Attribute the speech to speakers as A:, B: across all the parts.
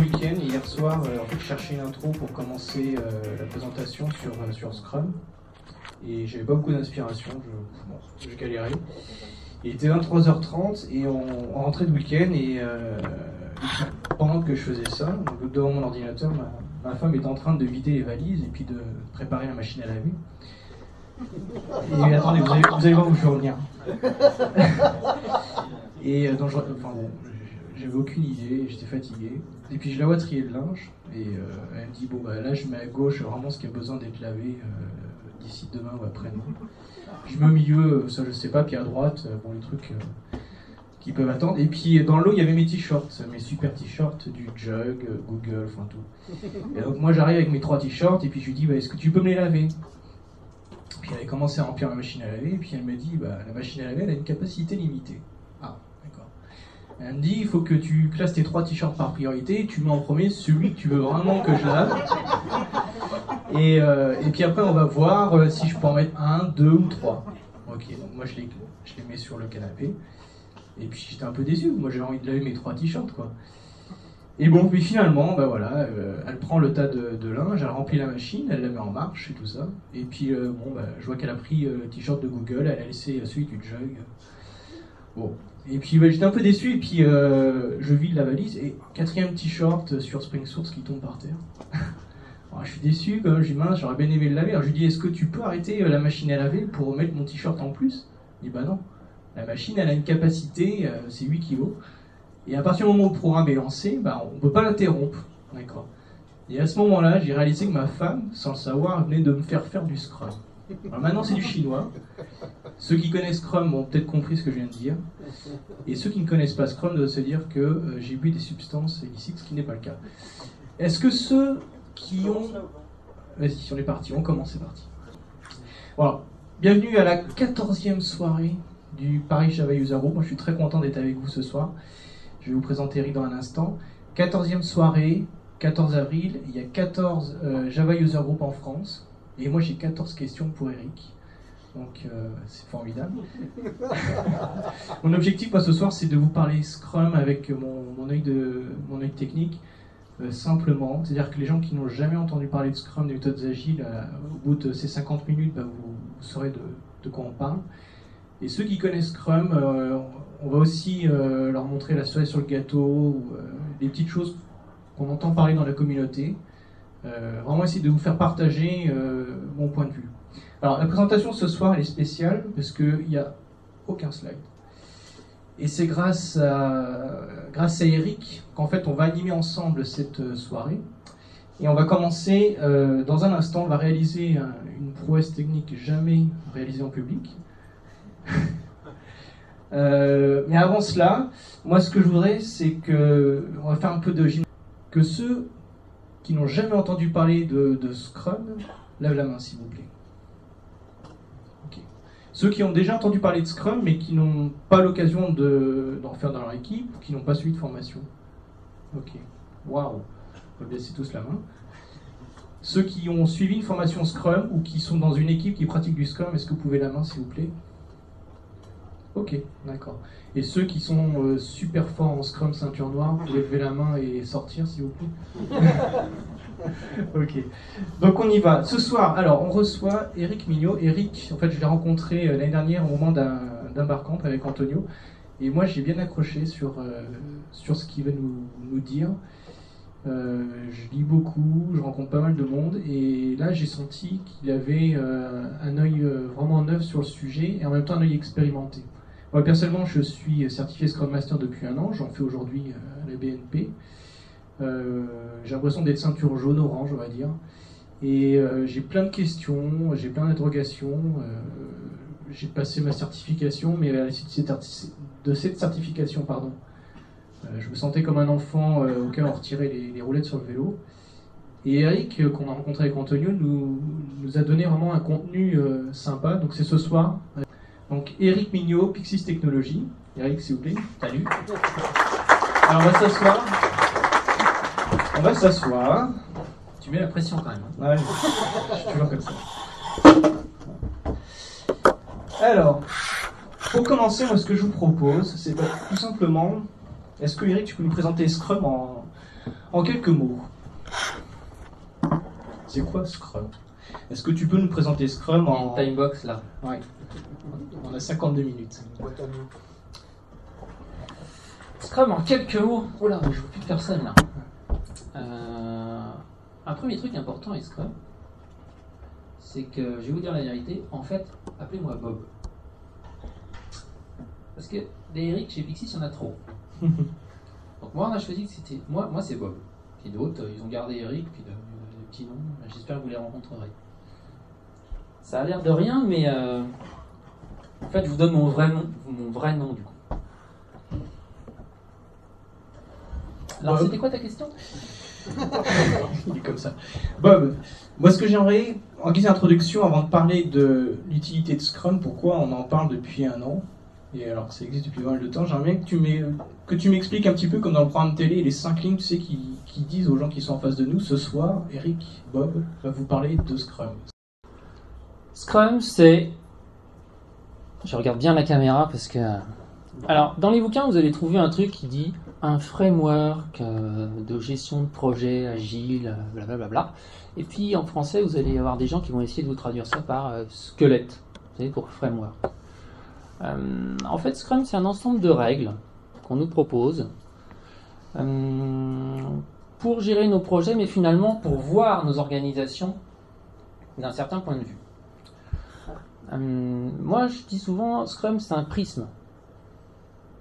A: week-end, hier soir, euh, je cherchais une intro pour commencer euh, la présentation sur, euh, sur Scrum. Et j'avais pas beaucoup d'inspiration, je, galérais. Il était 23h30 et on, rentrait de week-end et, euh, pendant que je faisais ça, donc devant mon ordinateur, ma, femme était en train de vider les valises et puis de préparer la machine à laver. Et attendez, vous allez, vous allez voir où je vais revenir. Et euh, donc, je- enfin, bon, j'avais aucune idée, j'étais fatigué. Et puis je la vois trier le linge, et euh, elle me dit Bon, bah là, je mets à gauche vraiment ce qui a besoin d'être lavé d'ici demain ou après-demain. Je mets au milieu, euh, ça je sais pas, puis à droite, euh, bon, les trucs euh, qui peuvent attendre. Et puis dans l'eau, il y avait mes t-shirts, mes super t-shirts du Jug, euh, Google, enfin tout. Et donc moi, j'arrive avec mes trois t-shirts, et puis je lui dis bah, Est-ce que tu peux me les laver? Puis elle a commencé à remplir la machine à laver, et puis elle me dit bah, La machine à laver, elle a une capacité limitée. Elle me dit, il faut que tu classes tes trois t-shirts par priorité, tu mets en premier celui que tu veux vraiment que je lave. Et, euh, puis après, on va voir euh, si je peux en mettre un, deux ou trois. Ok, donc moi je les, je les mets sur le canapé. Et puis j'étais un peu déçu, moi j'avais envie de laver mes trois t-shirts quoi. Et bon, puis finalement, bah voilà, euh, elle prend le tas de, linge, elle remplit la machine, elle la met en marche et tout ça. Et puis bon, bah, je vois qu'elle a pris le t-shirt de Google, elle a laissé celui du Jug. Bon, et puis bah, j'étais un peu déçu, et puis euh, je vide la valise, et quatrième t-shirt sur Spring Source qui tombe par terre. Alors, je suis déçu, dis mince, j'aurais bien aimé le laver. Alors je lui dis, est-ce que tu peux arrêter euh, la machine à laver pour mettre mon t-shirt en plus? Il dit, bah non. La machine, elle a une capacité, euh, c'est 8 kilos. Et à partir du moment où le programme est lancé, bah, on ne peut pas l'interrompre. D'accord. Et à ce moment-là, j'ai réalisé que ma femme, sans le savoir, venait de me faire faire du Scrum. Alors maintenant, c'est du chinois. Ceux qui connaissent Scrum ont peut-être compris ce que je viens de dire. Et ceux qui ne connaissent pas Scrum doivent se dire que euh, j'ai bu des substances illicites, ce qui n'est pas le cas. Est-ce que ceux qui ont... Vas-y, on est parti, on commence, c'est parti. Voilà. Bienvenue à la 14e soirée du Paris Java User Group. Moi, je suis très content d'être avec vous ce soir. Je vais vous présenter Eric dans un instant. 14e soirée, 14 avril. Il y a 14 euh, Java User Group en France. Et moi, j'ai 14 questions pour Eric. Donc, euh, c'est formidable. mon objectif, moi, ce soir, c'est de vous parler Scrum avec mon, mon, œil, de, mon œil technique. euh, simplement, c'est-à-dire que les gens qui n'ont jamais entendu parler de Scrum, des méthodes agiles, euh, au bout de ces 50 minutes, bah, vous, saurez de, quoi on parle. Et ceux qui connaissent Scrum, on va aussi leur montrer la cerise sur le gâteau, ou, des petites choses qu'on entend parler dans la communauté. Vraiment essayer de vous faire partager mon point de vue. Alors la présentation ce soir elle est spéciale parce qu'il n'y a aucun slide. Et c'est grâce à, grâce à Eric qu'en fait on va animer ensemble cette euh, soirée. Et on va commencer euh, dans un instant, on va réaliser un- une prouesse technique jamais réalisée en public. Euh, mais avant cela, moi ce que je voudrais, c'est que on va faire un peu de gym- que ceux qui n'ont jamais entendu parler de, de Scrum lèvent la main, s'il vous plaît. Ceux qui ont déjà entendu parler de Scrum, mais qui n'ont pas l'occasion de- d'en faire dans leur équipe, ou qui n'ont pas suivi de formation. Ok. Waouh. On va baisser tous la main. Ceux qui ont suivi une formation Scrum ou qui sont dans une équipe qui pratique du Scrum, est-ce que vous pouvez la main, s'il vous plaît? Ok, d'accord. Et ceux qui sont euh, super forts en Scrum ceinture noire, vous pouvez lever la main et sortir, s'il vous plaît Ok. Donc on y va. Ce soir, alors on reçoit Eric Mignot. Eric, en fait, je l'ai rencontré euh, l'année dernière au moment d'un d'un barcamp avec Antonio. Et moi, j'ai bien accroché sur, euh, sur ce qu'il va nous, nous dire. Euh, je lis beaucoup, je rencontre pas mal de monde. Et là, j'ai senti qu'il avait euh, un œil euh, vraiment neuf sur le sujet et en même temps un œil expérimenté. Moi, personnellement, je suis certifié Scrum Master depuis un an. J'en fais aujourd'hui euh, à la BNP. Euh, j'ai l'impression d'être ceinture jaune-orange, on va dire. Et euh, j'ai plein de questions, j'ai plein d'interrogations. j'ai passé ma certification, mais à cette, arti- de cette certification, pardon, je me sentais comme un enfant auquel on retirait les, roulettes sur le vélo. Et Eric, qu'on a rencontré avec Antonio, nous, a donné vraiment un contenu sympa. Donc c'est ce soir. Donc Eric Mignot, Pixis Technologies. Eric, s'il vous plaît. Salut. Alors on va s'asseoir. On va s'asseoir.
B: Tu mets la pression quand même.
A: Ouais, je suis toujours comme ça. Alors, pour commencer, moi ce que je vous propose, c'est tout simplement, est-ce que Eric, tu peux nous présenter Scrum en, en quelques mots? C'est quoi Scrum? Est-ce que tu peux nous présenter Scrum en...
B: timebox là.
A: Ouais. On a 52 minutes.
B: Scrum en quelques mots. Oh là, je vois plus de personne là. Euh, un premier truc important avec Scrum, c'est que je vais vous dire la vérité. En fait, appelez-moi Bob. Parce que des Eric chez Pixis, il y en a trop. Donc moi, on a choisi que c'était. Moi, moi c'est Bob. Puis d'autres, ils ont gardé Eric, puis de- des petits noms. J'espère que vous les rencontrerez. Ça a l'air de rien, mais euh, en fait, je vous donne mon vrai nom, mon vrai nom du coup. Alors,
A: Bob.
B: c'était quoi ta question?
A: Il est comme ça. Bob, moi ce que j'aimerais, en guise d'introduction, avant de parler de l'utilité de Scrum, pourquoi on en parle depuis un an, et alors ça existe depuis pas mal de temps, j'aimerais bien que tu m'e- que tu m'expliques un petit peu comme dans le programme télé, les cinq lignes, tu sais, qui, qui disent aux gens qui sont en face de nous, ce soir, Eric, Bob, va vous parler de Scrum.
B: Scrum, c'est. Je regarde bien la caméra parce que. Alors, dans les bouquins, vous allez trouver un truc qui dit un framework euh, de gestion de projet agile, euh, blablabla. Et puis en français, vous allez avoir des gens qui vont essayer de vous traduire ça par euh, squelette, vous savez, pour framework. En fait, Scrum, c'est un ensemble de règles qu'on nous propose pour gérer nos projets, mais finalement pour voir nos organisations d'un certain point de vue. Euh, moi, je dis souvent, Scrum, c'est un prisme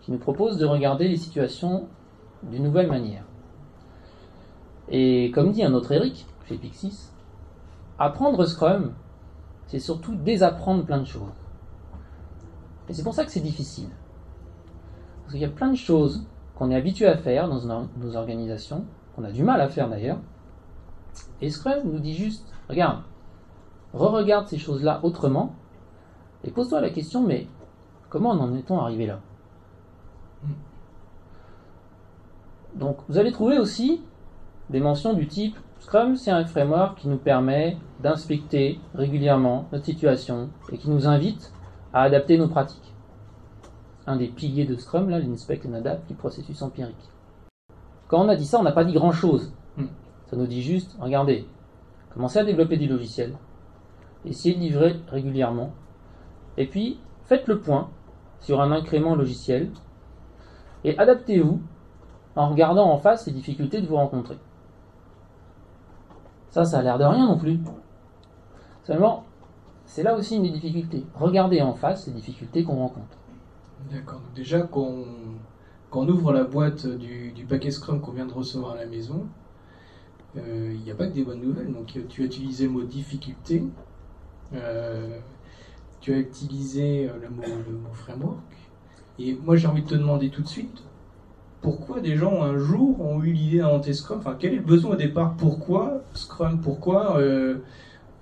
B: qui nous propose de regarder les situations d'une nouvelle manière. Et comme dit un autre Eric, chez Pixis, apprendre Scrum, c'est surtout désapprendre plein de choses. Et c'est pour ça que c'est difficile. Parce qu'il y a plein de choses qu'on est habitué à faire dans nos nos organisations, qu'on a du mal à faire d'ailleurs. Et Scrum nous dit juste, regarde, re-regarde ces choses-là autrement, et pose-toi la question, mais comment en est-on arrivé là? Donc vous allez trouver aussi des mentions du type Scrum, c'est un framework qui nous permet d'inspecter régulièrement notre situation et qui nous invite à adapter nos pratiques. Un des piliers de Scrum, là, l'inspect and adapt, du processus empirique. Quand on a dit ça, on n'a pas dit grand-chose.
A: Hmm.
B: Ça nous dit juste, regardez, commencez à développer du logiciel, essayez de livrer régulièrement, et puis faites le point sur un incrément logiciel, et adaptez-vous en regardant en face les difficultés que vous rencontrez. Ça, ça a l'air de rien non plus. Seulement, c'est là aussi une des difficultés. Regardez en face les difficultés qu'on rencontre.
A: D'accord, déjà quand on ouvre la boîte du, paquet Scrum qu'on vient de recevoir à la maison, euh, il n'y a pas que des bonnes nouvelles. Donc tu as utilisé le mot difficulté, euh, tu as utilisé euh, le mot, le mot framework. Et moi j'ai envie de te demander tout de suite, pourquoi des gens un jour ont eu l'idée d'inventer Scrum? Enfin, quel est le besoin au départ? Pourquoi Scrum? Pourquoi, euh,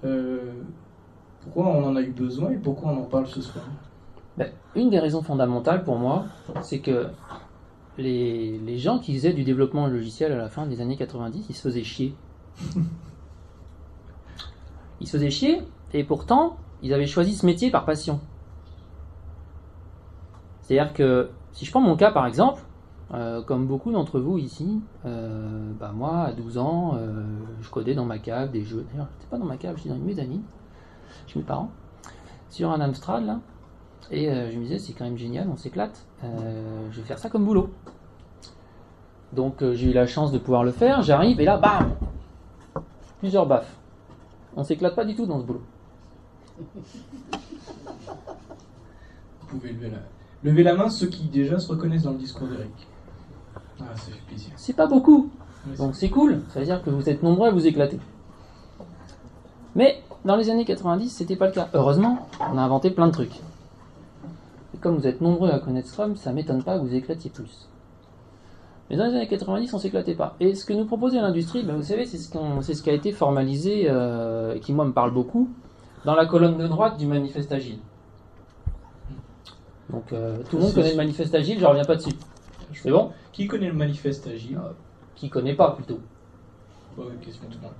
A: euh, pourquoi on en a eu besoin et pourquoi on en parle ce soir?
B: Ben, une des raisons fondamentales pour moi, c'est que les, les gens qui faisaient du développement logiciel à la fin des années 90, ils se faisaient chier. Ils se faisaient chier, et pourtant, ils avaient choisi ce métier par passion. C'est-à-dire que, si je prends mon cas par exemple, euh, comme beaucoup d'entre vous ici, euh, bah moi, à 12 ans, euh, je codais dans ma cave des jeux. D'ailleurs, j'étais pas dans ma cave, j'étais dans une mezzanine, chez mes parents, sur un Amstrad, là. Et je me disais, c'est quand même génial, on s'éclate. Je vais faire ça comme boulot. Donc j'ai eu la chance de pouvoir le faire. J'arrive et là, bam Plusieurs baffes. On s'éclate pas du tout dans ce boulot.
A: Vous pouvez lever la, lever la main ceux qui déjà se reconnaissent dans le discours d'Eric. Ah, ça fait plaisir.
B: C'est pas beaucoup. Donc c'est cool. Ça veut dire que vous êtes nombreux à vous éclater. Mais dans les années 90, c'était pas le cas. Heureusement, on a inventé plein de trucs. Et comme vous êtes nombreux à connaître Scrum, ça m'étonne pas que vous éclatiez plus. Mais dans les années 90, on s'éclatait pas. Et ce que nous proposait l'industrie, ben, vous savez, c'est ce, qu'on- c'est ce qui a été formalisé, euh, et qui moi me parle beaucoup, dans la colonne de droite du manifeste agile. Donc euh, tout le monde connaît le manifeste agile, je reviens pas dessus. C'est bon
A: Qui connaît le manifeste agile
B: Qui connaît pas plutôt
A: Ouais, question tout le monde.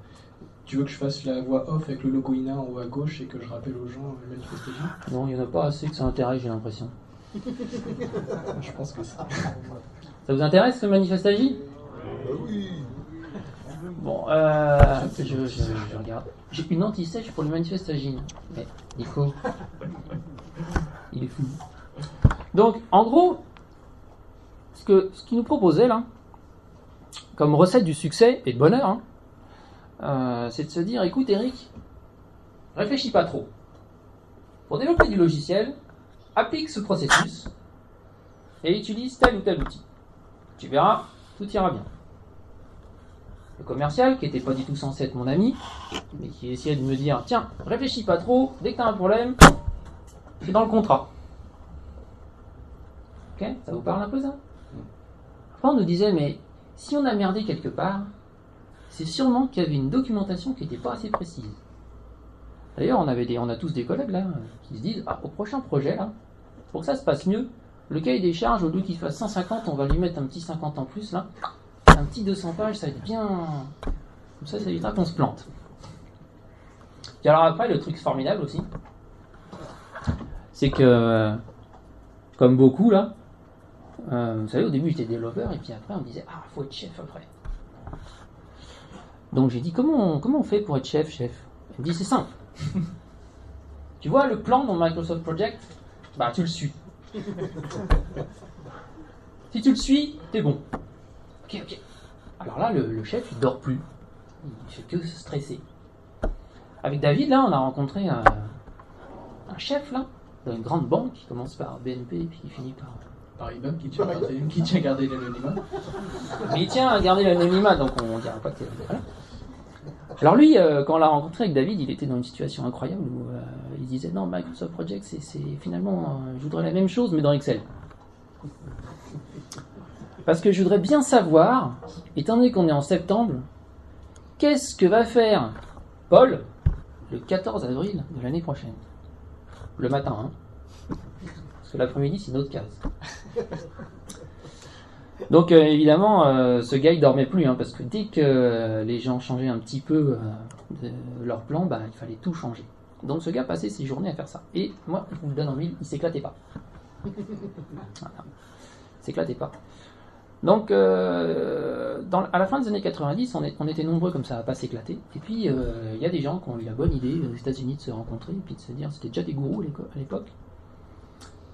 A: Tu veux que je fasse la voix off avec le logo INA en haut à gauche et que je rappelle aux gens le manifeste agile
B: Non, il n'y en a pas assez que ça intéresse, j'ai l'impression.
A: Je pense que c'est.
B: Ça vous intéresse le manifeste agile?
C: Oui.
B: Bon, euh, je, regarde. J'ai une anti-sèche pour le manifeste agile. Mais Nico, il est fou. Donc, en gros, ce que ce qu'il nous proposait là, comme recette du succès et de bonheur, hein, euh, c'est de se dire, écoute Eric, réfléchis pas trop. Pour développer du logiciel, applique ce processus et utilise tel ou tel outil. Tu verras, tout ira bien. Le commercial, qui était pas du tout censé être mon ami, mais qui essayait de me dire Tiens, réfléchis pas trop, dès que tu as un problème, c'est dans le contrat. Ok Ça vous parle un peu ça? Après, on nous disait Mais si on a merdé quelque part, c'est sûrement qu'il y avait une documentation qui n'était pas assez précise. D'ailleurs, on, on a tous des collègues là qui se disent Ah, au prochain projet, là, pour que ça se passe mieux, le cahier des charges, au lieu qu'il fasse 150, on va lui mettre un petit 50 en plus là un petit 200 pages, ça va être bien. Comme ça, ça évitera qu'on se plante. Puis alors après, le truc formidable aussi, c'est que, comme beaucoup là, euh, vous savez, au début j'étais développeur et puis après on me disait ah faut être chef après. Donc j'ai dit comment on, comment on fait pour être chef chef? Il me dit c'est simple. tu vois le plan dans Microsoft Project, bah tu le suis. si tu le suis, t'es bon. Ok, ok. Alors là, le, le chef, il dort plus. Il fait que se stresser. Avec David, là, on a rencontré un, un chef, là, dans une grande banque qui commence par BNP et puis qui finit par.
A: Par IBM qui tient à garder, qui tient à garder l'anonymat.
B: Mais il tient à garder l'anonymat, donc on dira pas que. Voilà. Alors lui, euh, quand on l'a rencontré avec David, il était dans une situation incroyable où euh, il disait non, Microsoft Project, c'est c'est- finalement, euh, je voudrais la même chose, mais dans Excel. Parce que je voudrais bien savoir, étant donné qu'on est en septembre, qu'est-ce que va faire Paul le 14 avril de l'année prochaine Le matin, hein Parce que l'après-midi, c'est une autre case. Donc euh, évidemment, euh, ce gars il dormait plus, hein, parce que dès que les gens changeaient un petit peu euh, de leur plan, bah, il fallait tout changer. Donc ce gars passait ses journées à faire ça. Et moi, je vous le donne en mille, il s'éclatait pas. Voilà. Il s'éclatait pas. Donc euh, dans- à la fin des années 90, on, on était nombreux comme ça à pas s'éclater. Et puis euh, il y a des gens qui ont eu la bonne idée aux États-Unis de se rencontrer et puis de se dire, c'était déjà des gourous à l'époque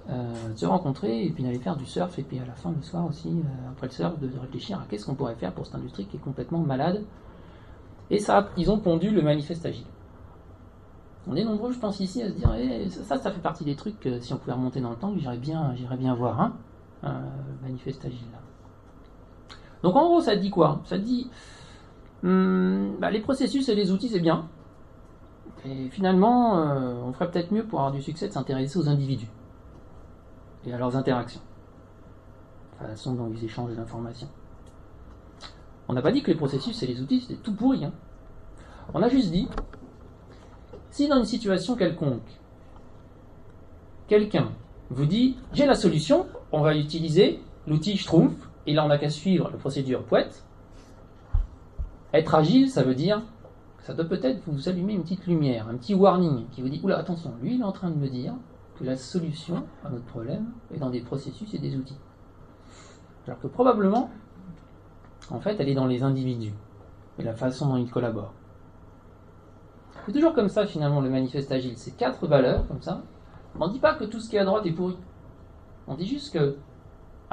B: euh, de se rencontrer et puis d'aller faire du surf et puis à la fin le soir aussi euh, après le surf de réfléchir à qu'est-ce qu'on pourrait faire pour cette industrie qui est complètement malade. Et ça ils ont pondu le manifeste agile. On est nombreux je pense ici à se dire Eh, ça, ça fait partie des trucs si on pouvait remonter dans le temps j'irais bien bien voir hein, euh, le manifeste agile là donc en gros ça dit quoi? Ça dit hum, bah, les processus et les outils c'est bien et finalement euh, on ferait peut-être mieux pour avoir du succès de s'intéresser aux individus et à leurs interactions, la façon dont ils échangent l'information. On n'a pas dit que les processus et les outils c'était tout pourri. hein. On a juste dit, si dans une situation quelconque, quelqu'un vous dit j'ai la solution, on va utiliser l'outil Schtroumpf, et là on n'a qu'à suivre la procédure Pouette. Être agile, ça veut dire que ça doit peut-être vous allumer une petite lumière, un petit warning qui vous dit oula attention, lui il est en train de me dire que la solution à notre problème est dans des processus et des outils. Alors que probablement, en fait, elle est dans les individus et la façon dont ils collaborent. C'est toujours comme ça finalement le manifeste agile. C'est quatre valeurs comme ça. On ne dit pas que tout ce qui est à droite est pourri. On dit juste que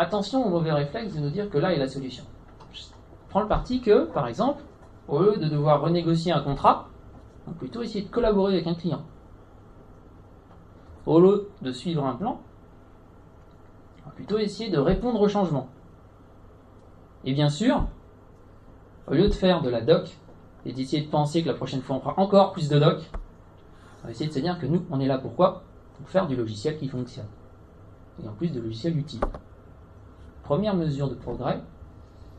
B: attention au mauvais réflexe de nous dire que là est la solution. Je prends le parti que, par exemple, au lieu de devoir renégocier un contrat, on peut plutôt essayer de collaborer avec un client au lieu de suivre un plan, on va plutôt essayer de répondre au changement. Et bien sûr, au lieu de faire de la doc et d'essayer de penser que la prochaine fois on fera encore plus de doc, on va essayer de se dire que nous, on est là pourquoi? Pour faire du logiciel qui fonctionne. Et en plus de logiciels utiles. Première mesure de progrès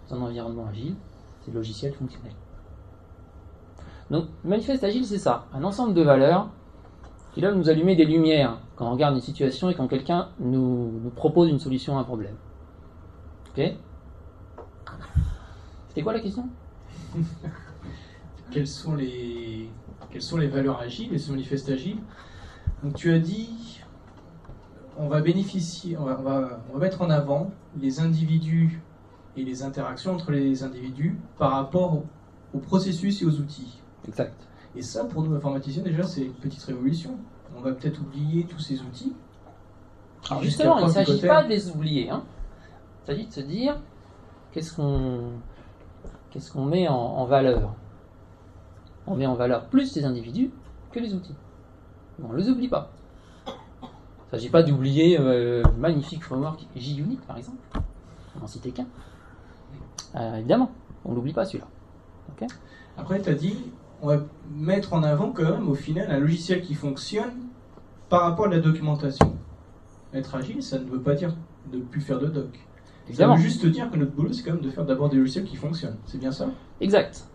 B: dans un environnement agile, c'est le logiciel fonctionnel. Donc, le manifeste agile, c'est ça, un ensemble de valeurs qui doivent nous allumer des lumières quand on regarde une situation et quand quelqu'un nous, propose une solution à un problème. Ok? C'était quoi la question?
A: Quelles sont les, quelles sont les valeurs agiles, les manifestes agiles Donc tu as dit, on va bénéficier, on va, on va, on va mettre en avant les individus et les interactions entre les individus par rapport au, au processus et aux outils.
B: Exact.
A: Et ça, pour nous informaticiens, déjà, c'est une petite révolution. On va peut-être oublier tous ces outils.
B: Alors justement, il ne s'agit pas de les oublier. Hein. Il s'agit de se dire qu'est-ce qu'on qu'est-ce qu'on met en, en valeur? On met en valeur plus les individus que les outils. On ne les oublie pas. Il ne s'agit pas d'oublier euh, le magnifique framework JUnit par exemple. On n'en citait qu'un. Euh, évidemment, on n'oublie pas celui-là.
A: Après, tu as dit, on va mettre en avant quand même, au final, un logiciel qui fonctionne par rapport à la documentation. Être agile, ça ne veut pas dire de plus faire de doc. Ça veut juste dire que notre boulot, c'est quand même de faire d'abord des logiciels qui fonctionnent. C'est bien ça?
B: Exact.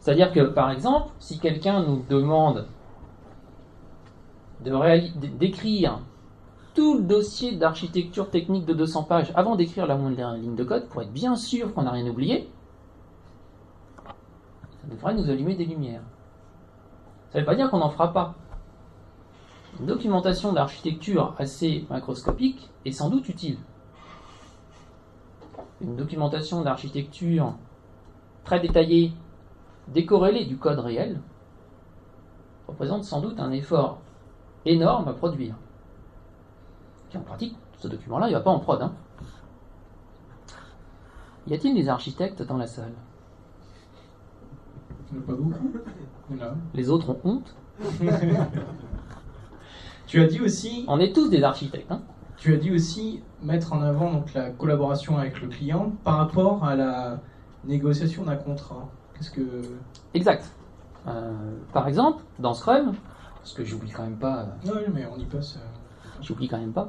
B: C'est-à-dire que, par exemple, si quelqu'un nous demande d'écrire tout le dossier d'architecture technique de 200 pages avant d'écrire la moindre ligne de code, pour être bien sûr qu'on n'a rien oublié, ça devrait nous allumer des lumières. Ça ne veut pas dire qu'on n'en fera pas. Une documentation d'architecture assez macroscopique est sans doute utile. Une documentation d'architecture très détaillée, décorrélée du code réel, représente sans doute un effort énorme à produire. En pratique, ce document-là, il ne va pas en prod. hein. Y a-t-il des architectes dans la salle?
A: Il n'y en a pas.
B: Les autres ont honte
A: Tu as dit aussi,
B: On est tous des architectes. hein.
A: tu as dit aussi mettre en avant donc la collaboration avec le client par rapport à la négociation d'un contrat. Qu'est-ce que
B: Exact. Euh, par exemple, dans Scrum, parce que j'oublie quand même pas euh,
A: Non, oui, mais on y passe. euh,
B: j'oublie quand même pas.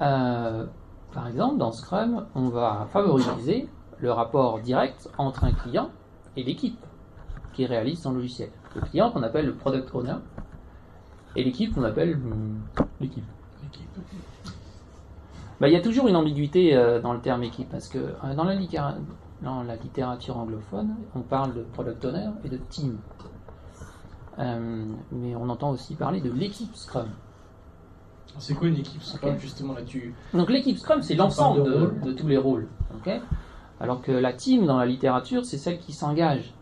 B: Euh, par exemple, dans Scrum, on va favoriser le rapport direct entre un client et l'équipe qui réalise son logiciel. Le client qu'on appelle le product owner et l'équipe qu'on appelle hum, l'équipe.
A: l'équipe.
B: Bah, Il y a toujours une ambiguïté euh, dans le terme équipe parce que euh, dans, la littéra- dans la littérature anglophone, on parle de product owner et de team. Euh, mais on entend aussi parler de l'équipe Scrum.
A: C'est quoi une équipe Scrum justement là-dessus
B: Donc l'équipe Scrum, c'est
A: Tu
B: l'ensemble
A: de
B: tous les rôles. ok? Alors que la team dans la littérature, c'est celle qui s'engage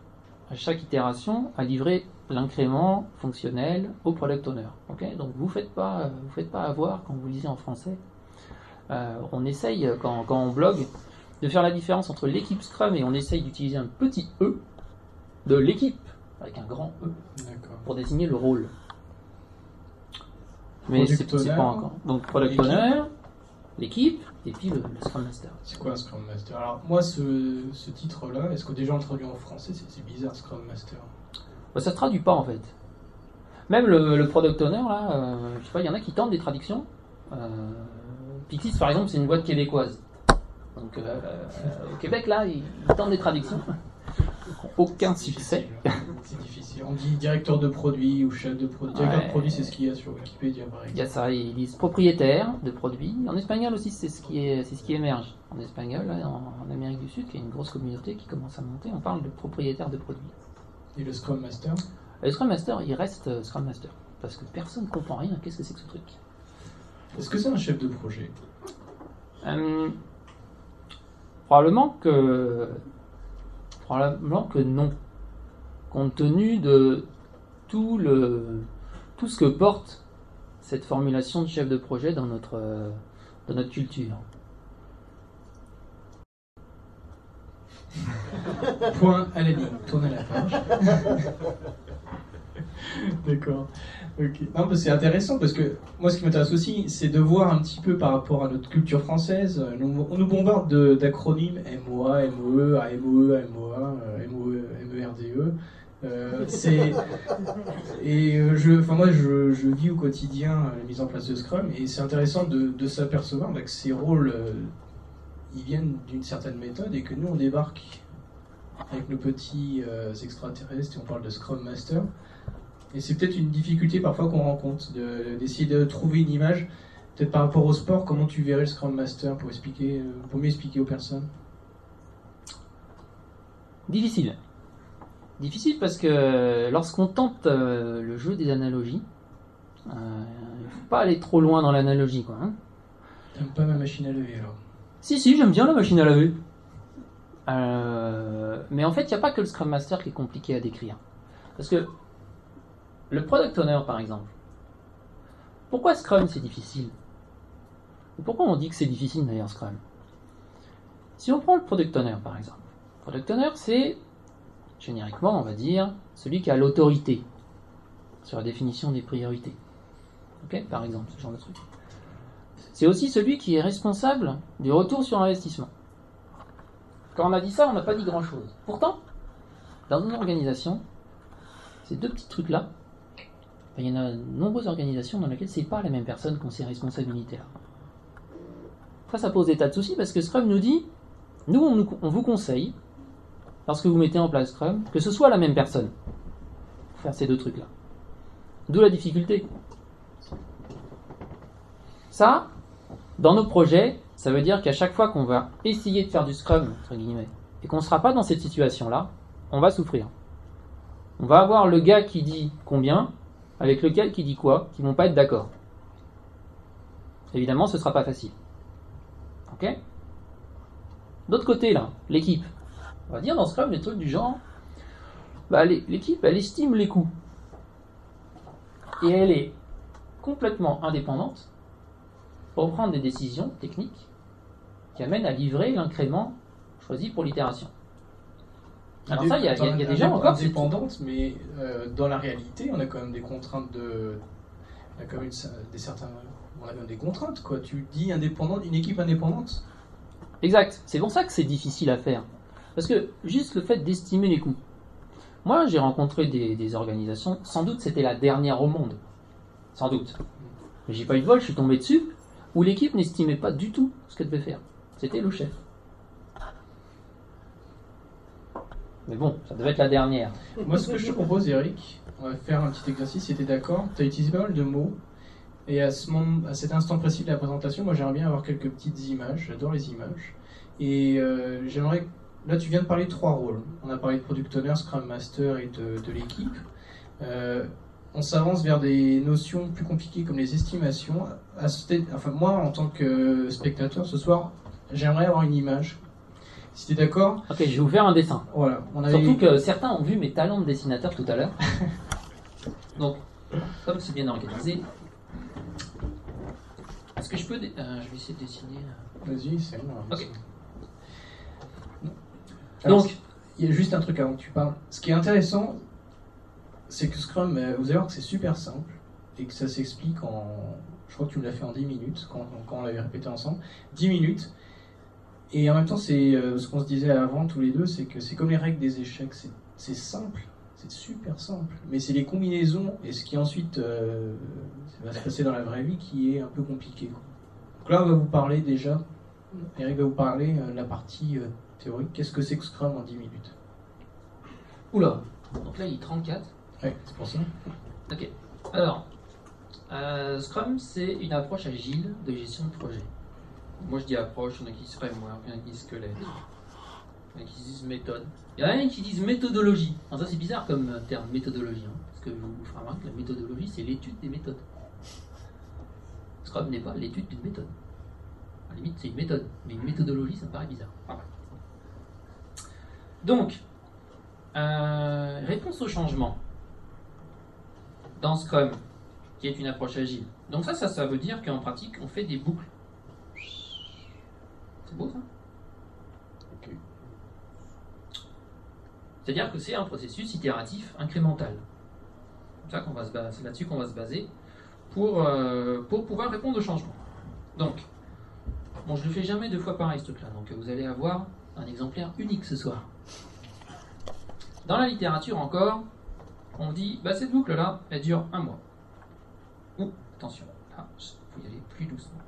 B: à chaque itération à livrer l'incrément fonctionnel au product owner. ok? Donc vous faites pas, vous faites pas avoir quand vous lisez en français. Euh, on essaye quand, quand on blogue de faire la différence entre l'équipe Scrum et on essaye d'utiliser un petit e de l'équipe avec un grand e
A: D'accord.
B: Pour désigner le rôle. Mais c'est pas encore. Donc product owner, l'équipe et puis le, le Scrum Master.
A: C'est quoi un Scrum Master? Alors moi ce, ce titre-là, est-ce que déjà on le traduit en français? C'est c'est bizarre Scrum Master.
B: Bah, ça se traduit pas en fait. Même le, le product owner là, euh, je sais pas, il y en a qui tentent des traductions. Euh, Pixis par exemple, c'est une boîte québécoise. Donc euh, euh, au Québec là, ils, ils tentent des traductions. Aucun succès.
A: C'est difficile. On dit directeur de produit ou chef de produit. Directeur
B: Ouais.
A: de produit, c'est ce qu'il y a sur Wikipédia
B: Il y a ça, ils disent propriétaire de produits. En espagnol aussi, c'est ce qui est, c'est ce qui émerge. En espagnol, en, en Amérique du Sud, qui est une grosse communauté qui commence à monter, on parle de propriétaire de produits.
A: Et le Scrum Master?
B: Le Scrum Master, il reste euh, Scrum Master. Parce que personne ne comprend rien. Qu'est-ce que c'est que ce truc?
A: Est-ce que c'est un chef de projet?
B: Euh, Probablement que. Probablement que non. Compte tenu de tout, le, tout ce que porte cette formulation de chef de projet dans notre, euh, dans notre culture.
A: Point à la ligne. Tournez la page. D'accord. Ok. Non, mais c'est intéressant parce que moi, ce qui m'intéresse aussi, c'est de voir un petit peu par rapport à notre culture française. Nous- on nous bombarde de- d'acronymes MOA, MOE, AMOE, AMOA, euh, MOE, MERDE. Euh, c'est et euh, je, enfin moi, je, je vis au quotidien euh, la mise en place de Scrum et c'est intéressant de, de s'apercevoir bah, que ces rôles, euh, ils viennent d'une certaine méthode et que nous, on débarque avec nos petits euh, extraterrestres et on parle de Scrum Master. Et c'est peut-être une difficulté parfois qu'on rencontre, de- d'essayer de, trouver une image, peut-être par rapport au sport, comment tu verrais le Scrum Master pour, expliquer, euh, pour mieux expliquer aux personnes?
B: Difficile. Difficile parce que lorsqu'on tente euh, le jeu des analogies, euh, il ne faut pas aller trop loin dans l'analogie. quoi. hein.
A: T'aimes pas ma machine à lever alors?
B: Si, si, j'aime bien la machine à laver. Euh, mais en fait, il n'y a pas que le Scrum Master qui est compliqué à décrire. Parce que le Product Owner, par exemple, pourquoi Scrum c'est difficile? Ou Pourquoi on dit que c'est difficile d'ailleurs Scrum? Si on prend le Product Owner, par exemple, Product Owner, c'est génériquement, on va dire, celui qui a l'autorité sur la définition des priorités. Ok? Par exemple, ce genre de truc. C'est aussi celui qui est responsable du retour sur investissement. Quand on a dit ça, on n'a pas dit grand-chose. Pourtant, dans une organisation, ces deux petits trucs-là, il y en a de nombreuses organisations dans lesquelles c'est pas les mêmes personnes qui ont ces responsabilités-là. Ça, pose des tas de soucis parce que Scrum nous dit, nous, on, nous- on vous conseille, lorsque vous mettez en place Scrum, que ce soit la même personne pour faire ces deux trucs-là. D'où la difficulté. Ça, dans nos projets, ça veut dire qu'à chaque fois qu'on va essayer de faire du Scrum, entre guillemets, et qu'on ne sera pas dans cette situation-là, on va souffrir. On va avoir le gars qui dit combien, avec lequel qui dit quoi, qui vont pas être d'accord. Évidemment, ce sera pas facile. Ok? D'autre côté, là, l'équipe. On va dire dans Scrum des trucs du genre, bah, l'é- l'équipe, elle estime les coûts. Et elle est complètement indépendante pour prendre des décisions techniques qui amènent à livrer l'incrément choisi pour l'itération. Alors ça, il y a, y a- il y a des gens encore...
A: indépendantes, mais euh, dans la réalité, on a quand même des contraintes de. On a quand même une- des certains. On a quand même des contraintes, quoi. Tu dis indépendante, une équipe indépendante
B: Exact. C'est pour ça que c'est difficile à faire. Parce que juste le fait d'estimer les coûts. Moi, j'ai rencontré des, des organisations, sans doute c'était la dernière au monde. Sans doute. Mais j'ai pas eu de vol, je suis tombé dessus, où l'équipe n'estimait pas du tout ce qu'elle devait faire. C'était le chef. Mais bon, ça devait être la dernière.
A: Moi, ce que je te propose, Eric, on va faire un petit exercice, si t'es d'accord. Tu as utilisé pas mal de mots. Et à, ce moment, à cet instant précis de la présentation, moi, j'aimerais bien avoir quelques petites images. J'adore les images. Et euh, j'aimerais. Là, tu viens de parler de trois rôles. On a parlé de Product Owner, Scrum Master et de, l'équipe. Euh, on s'avance vers des notions plus compliquées comme les estimations. Enfin, moi, en tant que spectateur, ce soir, j'aimerais avoir une image. Si t'es d'accord,
B: Ok, je vais vous faire un dessin.
A: voilà. On a
B: Surtout que certains ont vu mes talents de dessinateur tout à l'heure. Donc, comme c'est bien organisé, est-ce que je peux. dé- euh, je vais essayer de dessiner.
A: Vas-y, c'est bon.
B: Ok.
A: Alors,
B: Donc,
A: il y a juste un truc avant que tu parles. Ce qui est intéressant, c'est que Scrum, euh, vous allez voir que c'est super simple et que ça s'explique en. Je crois que tu me l'as fait en 10 minutes quand, quand on l'avait répété ensemble. 10 minutes. Et en même temps, c'est euh, ce qu'on se disait avant tous les deux, c'est que c'est comme les règles des échecs. c'est- simple, c'est super simple. Mais c'est les combinaisons et ce qui ensuite euh, va se passer dans la vraie vie qui est un peu compliqué. quoi. Donc là, on va vous parler déjà. Eric va vous parler euh, de la partie euh, théorique. Qu'est-ce que c'est que Scrum en 10 minutes?
B: Oula. Donc là, il est 34.
A: Ouais, c'est pour ça.
B: Ok. Alors, euh, Scrum, c'est une approche agile de gestion de projet. Moi, je dis approche, il y en a qui disent framework, il y en a qui disent squelette, il y en a qui disent méthode. Il y en a qui disent méthodologie. Alors ça, c'est bizarre comme terme, méthodologie. hein, parce que vous ferez remarquer que la méthodologie, c'est l'étude des méthodes. Scrum n'est pas l'étude d'une méthode. À la limite, c'est une méthode. Mais une méthodologie, ça me paraît bizarre. Bref. Donc, euh, réponse au changement dans Scrum, qui est une approche agile. Donc ça, ça, ça veut dire qu'en pratique, on fait des boucles. C'est beau ça
A: Ok.
B: C'est-à-dire que c'est un processus itératif incrémental. C'est là-dessus qu'on va se baser pour, euh, pour pouvoir répondre au changement. Donc, bon, je ne fais jamais deux fois pareil ce truc-là, donc vous allez avoir un exemplaire unique ce soir. Dans la littérature encore, on dit, bah, cette boucle-là, elle dure un mois. Ou, attention, là, il faut y aller plus doucement.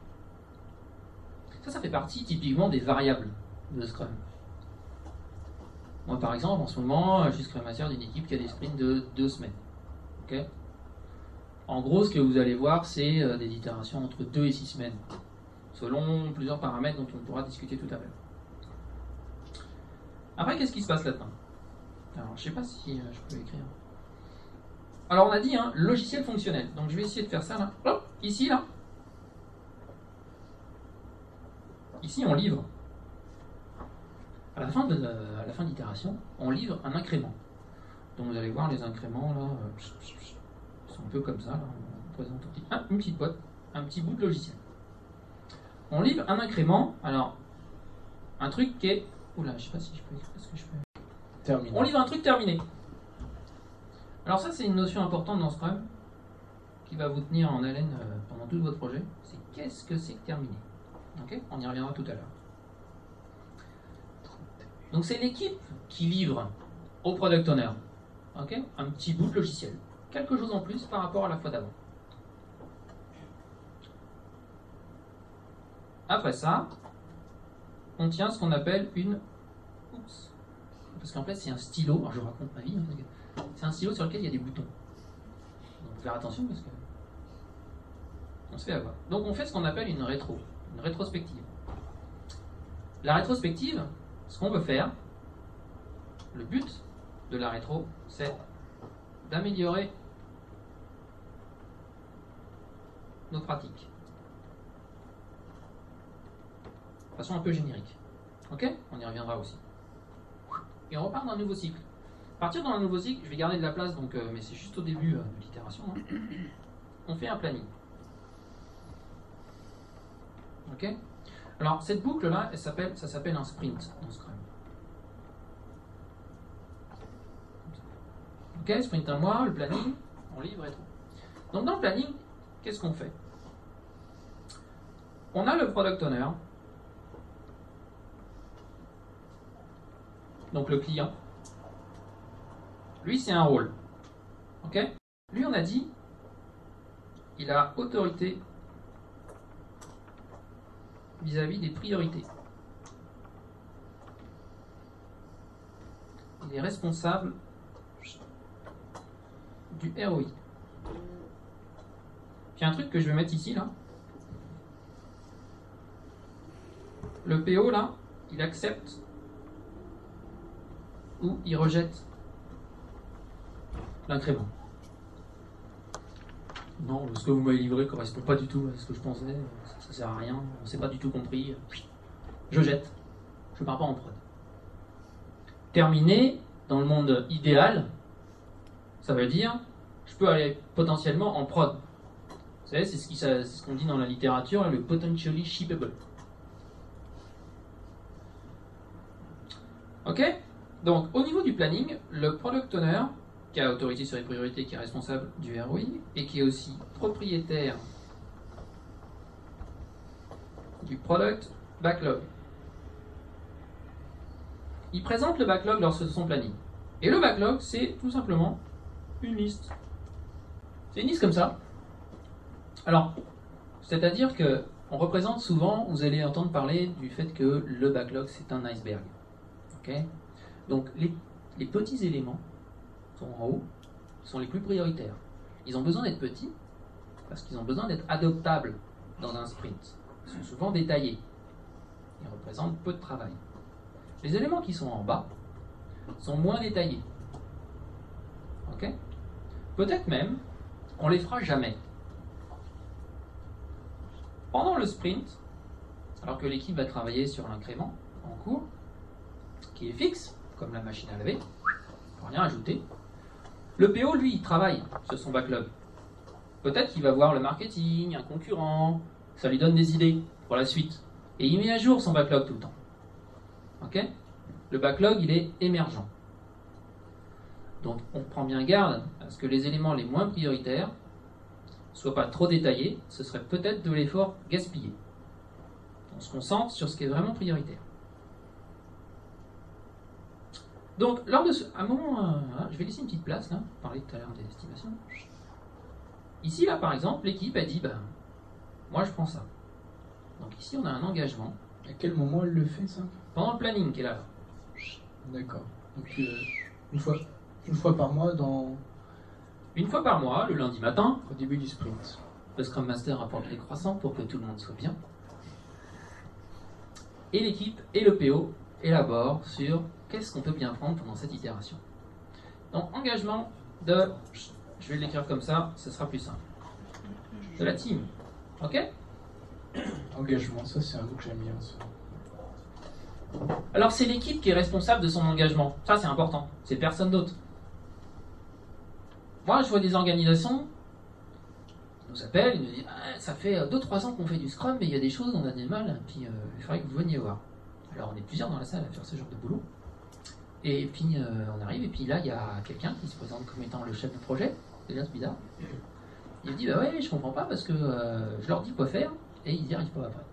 B: Ça, ça fait partie typiquement des variables de Scrum. Moi, par exemple, en ce moment, je suis Scrum Master d'une équipe qui a des sprints de deux semaines. En gros, ce que vous allez voir, c'est euh, des itérations entre 2 et 6 semaines, selon plusieurs paramètres dont on pourra discuter tout à l'heure. Après, qu'est-ce qui se passe là-dedans? Alors, je sais pas si euh, je peux écrire. Alors, on a dit, hein, logiciel fonctionnel. Donc, je vais essayer de faire ça là. Hop, ici, là. Ici, on livre. À la fin de la fin d'itération, on livre un incrément. Donc, vous allez voir les incréments là. Euh, un peu comme ça, on présente une petite boîte, un petit bout de logiciel. On livre un incrément, alors un truc qui est. Oula, je sais pas si je peux écrire ce que je peux.
A: Terminé.
B: On livre un truc terminé. Alors, ça, c'est une notion importante dans Scrum qui va vous tenir en haleine euh, pendant tout votre projet. C'est qu'est-ce que c'est que terminé? On y reviendra tout à l'heure. Donc, c'est l'équipe qui livre au product owner ok un petit bout de logiciel quelque chose en plus par rapport à la fois d'avant. Après ça, on tient ce qu'on appelle une. Oups. Parce qu'en fait, c'est un stylo. Alors, je raconte ma vie. Hein, c'est un stylo sur lequel il y a des boutons. Donc, faire attention parce que. On se fait avoir. Donc, on fait ce qu'on appelle une rétro, rétrospective. La rétrospective, ce qu'on veut faire, le but de la rétro, c'est d'améliorer nos pratiques. De façon un peu générique. Ok? On y reviendra aussi. Et on repart dans un nouveau cycle. partir dans un nouveau cycle, je vais garder de la place, donc, euh, mais c'est juste au début euh, de l'itération. Hein. On fait un planning. Alors, cette boucle-là, ça s'appelle un sprint dans Scrum. Sprint un mois, le planning, on livre et tout. Donc, dans le planning, qu'est-ce qu'on fait? On a le product owner, donc le client. Lui, c'est un rôle. Ok? Lui, on a dit, il a autorité vis-à-vis des priorités. Il est responsable du ROI. Puis un truc que je vais mettre ici, là. Le PO, là, il accepte ou il rejette l'incrément. Non, ce que vous m'avez livré ne correspond pas du tout à ce que je pensais, ça, ne sert à rien, on s'est pas du tout compris. Je jette, je pars pas en prod. Terminé, dans le monde idéal, ça veut dire je peux aller potentiellement en prod. Vous savez, c'est ce qu'on dit dans la littérature, le potentially shippable. Ok? Donc, au niveau du planning, le product owner, qui a autorité sur les priorités, qui est responsable du ROI, et qui est aussi propriétaire du product backlog. Il présente le backlog lors de son planning. Et le backlog, c'est tout simplement une liste. C'est une liste comme ça, alors, c'est-à-dire que on représente souvent, vous allez entendre parler du fait que le backlog c'est un iceberg. Donc les, petits éléments sont en haut, sont les plus prioritaires. Ils ont besoin d'être petits parce qu'ils ont besoin d'être adoptables dans un sprint. Ils sont souvent détaillés. Ils représentent peu de travail. Les éléments qui sont en bas sont moins détaillés. Peut-être même, on les fera jamais. Pendant le sprint, alors que l'équipe va travailler sur l'incrément en cours, qui est fixe, comme la machine à laver, pour rien ajouter, le PO, lui, il travaille sur son backlog. Peut-être qu'il va voir le marketing, un concurrent, ça lui donne des idées pour la suite. Et il met à jour son backlog tout le temps. Ok? Le backlog, il est émergent. Donc on prend bien garde à ce que les éléments les moins prioritaires soit pas trop détaillé, ce serait peut-être de l'effort gaspillé. On se concentre sur ce qui est vraiment prioritaire. Donc, lors de ce. un moment, euh, hein, je vais laisser une petite place, là, parler tout à l'heure des estimations. Ici, là, par exemple, l'équipe a dit ben, moi, je prends ça. Donc, ici, on a un engagement.
A: À quel moment elle le fait, ça?
B: Pendant le planning qu'elle a
A: D'accord. Donc, euh, une, fois, une fois par mois, dans
B: une fois par mois, le lundi matin,
A: Au début du sprint.
B: le Scrum Master apporte les croissants pour que tout le monde soit bien. Et l'équipe et le PO élaborent sur qu'est-ce qu'on peut bien prendre pendant cette itération? Donc, engagement de. Je vais l'écrire comme ça, ce sera plus simple. De la team. Ok?
A: Engagement, ça c'est un mot que j'aime bien. ça.
B: Alors, c'est l'équipe qui est responsable de son engagement. Ça, c'est important. C'est personne d'autre. Moi, je vois des organisations ils nous appellent, ils nous disent Ah, Ça fait 2-3 ans qu'on fait du Scrum, mais il y a des choses, on a des mal, puis euh, il faudrait que vous veniez voir. Alors, on est plusieurs dans la salle à faire ce genre de boulot. Et puis, euh, on arrive, et puis là, il y a quelqu'un qui se présente comme étant le chef de projet. Déjà, c'est bizarre. Il dit Bah ouais, je comprends pas parce que euh, je leur dis quoi faire, et ils n'y arrivent pas après.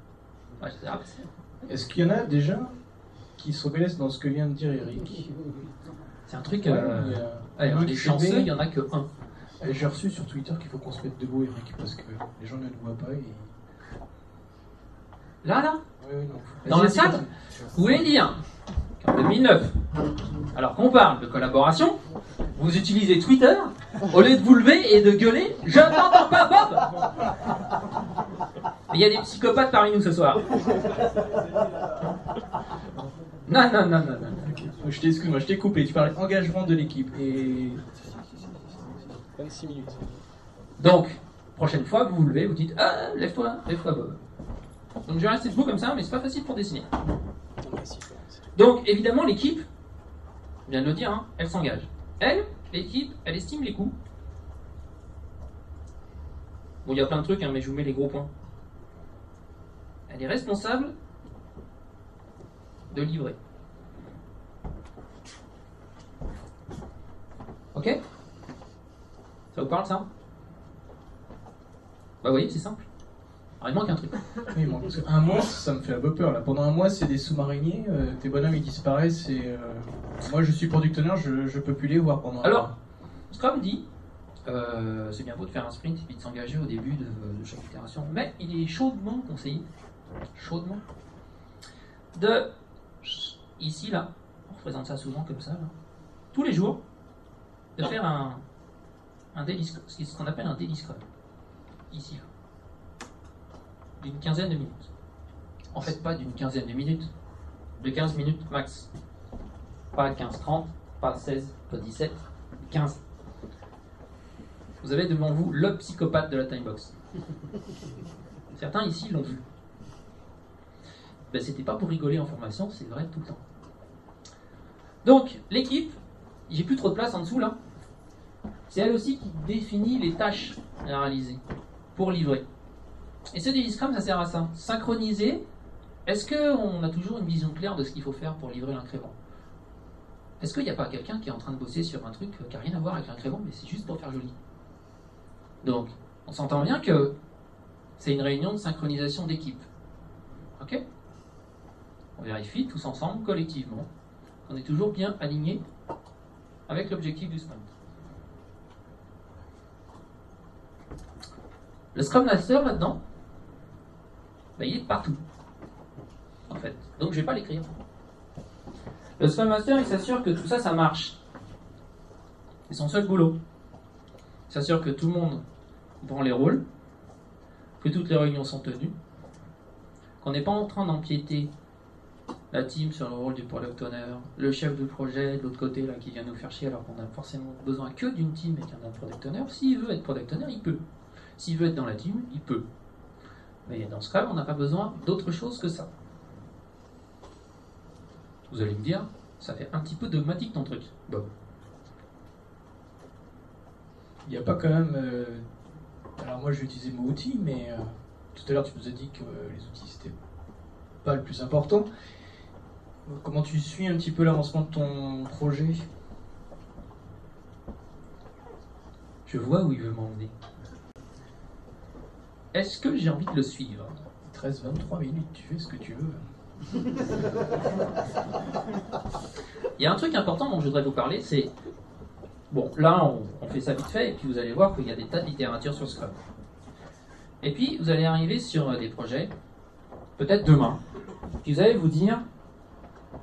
B: Ouais, je dis, Ah, c'est-
A: Est-ce qu'il y en a déjà qui se reconnaissent dans ce que vient de dire Eric?
B: C'est un truc.
A: Ouais,
B: euh,
A: il y a- Eric
B: les chanceux, il n'y en a que un.
A: Et J'ai reçu sur Twitter qu'il faut qu'on se mette debout, Eric, parce que les gens ne te voient pas. Et...
B: Là, là?
A: Ouais, non.
B: Dans la
A: vas-y,
B: salle. Vous pouvez dire qu'en 2009, alors qu'on parle de collaboration, vous utilisez Twitter au lieu de vous lever et de gueuler Je t'entends pas, Bob Il y a des psychopathes parmi nous ce soir. Non, non, non, non, non.
A: Je t'ai- Excuse-moi, je t'ai coupé. Tu parlais engagement de l'équipe. Et
C: 26 minutes.
B: Donc, prochaine fois, vous vous levez, vous dites Ah, lève-toi, lève-toi, Bob. Donc, je vais rester debout comme ça, mais c'est pas facile pour dessiner. Donc, évidemment, l'équipe, je viens de le dire, hein, elle s'engage. Elle, l'équipe, elle estime les coûts. Bon, il y a plein de trucs, hein, mais je vous mets les gros points. Elle est responsable de livrer. Ok? Ça vous parle, ça? Bah oui, c'est simple. Alors, il manque un truc.
A: Oui, moi, parce qu'un mois, ça me fait un peu peur. Là. Pendant un mois, c'est des sous-mariniers, euh, tes bonhommes ils disparaissent. Et, euh, moi, je suis product owner, je, je peux plus les voir pendant un
B: Alors,
A: mois.
B: Scrum dit, euh, c'est bien beau de faire un sprint et puis de s'engager au début de, de chaque itération, mais il est chaudement conseillé, chaudement, de, ici là, on représente ça souvent comme ça, là, tous les jours, de faire un, un daily scrum, ce qu'on appelle un daily scrum, ici, là, d'une quinzaine de minutes. En fait, pas d'une quinzaine de minutes, de 15 minutes max. Pas 15-30, pas 16, pas 17, 15. Vous avez devant vous le psychopathe de la timebox. Certains ici l'ont vu. Ben, c'était pas pour rigoler en formation, c'est vrai tout le temps. Donc, l'équipe, j'ai plus trop de place en dessous là. C'est elle aussi qui définit les tâches à réaliser pour livrer. Et ce daily scrum, ça sert à ça. Synchroniser. Est-ce qu'on a toujours une vision claire de ce qu'il faut faire pour livrer l'incrément Est-ce qu'il n'y a pas quelqu'un qui est en train de bosser sur un truc qui n'a rien à voir avec l'incrément, mais c'est juste pour faire joli? Donc, on s'entend bien que c'est une réunion de synchronisation d'équipe. Ok? On vérifie tous ensemble, collectivement, qu'on est toujours bien aligné avec l'objectif du sprint. Le Scrum Master maintenant, ben, il est partout. En fait. Donc je vais pas l'écrire. Le Scrum Master, il s'assure que tout ça, ça marche. C'est son seul boulot. Il s'assure que tout le monde prend les rôles, que toutes les réunions sont tenues, qu'on n'est pas en train d'empiéter la team sur le rôle du product owner, le chef de projet de l'autre côté là qui vient nous faire chier alors qu'on a forcément besoin que d'une team et qu'un product owner. S'il veut être product owner, il peut. S'il veut être dans la team, il peut. Mais dans ce cas, on n'a pas besoin d'autre chose que ça. Vous allez me dire, ça fait un petit peu dogmatique ton truc, Bob.
A: Il n'y a pas quand même. euh, Alors, moi, je vais utiliser le mot outil, mais euh, tout à l'heure, tu nous as dit que euh, les outils, c'était pas le plus important. Comment tu suis un petit peu l'avancement de ton projet?
B: Je vois où il veut m'emmener. Est-ce que j'ai envie de le suivre?
A: 13-23 minutes, tu fais ce que tu veux.
B: Il y a un truc important dont je voudrais vous parler, c'est... Bon, là, on, on fait ça vite fait, et puis vous allez voir qu'il y a des tas de littérature sur Scrum. Et puis, vous allez arriver sur euh, des projets, peut-être demain, puis vous allez vous dire...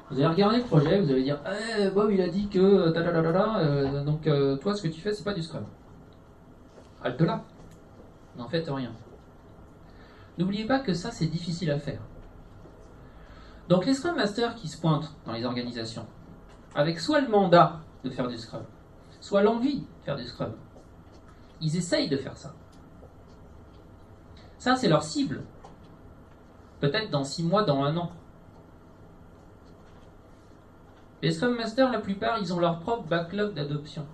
B: Vous allez regarder le projet, vous allez dire Eh, Bob, il a dit que... ta, euh, donc, euh, toi, ce que tu fais, c'est pas du Scrum. halte là. N'en faites rien. N'oubliez pas que ça, c'est difficile à faire. Donc les Scrum Masters qui se pointent dans les organisations, avec soit le mandat de faire du Scrum, soit l'envie de faire du Scrum, ils essayent de faire ça. Ça, c'est leur cible. Peut-être dans six mois, dans un an. Les Scrum Masters, la plupart, ils ont leur propre backlog d'adoption.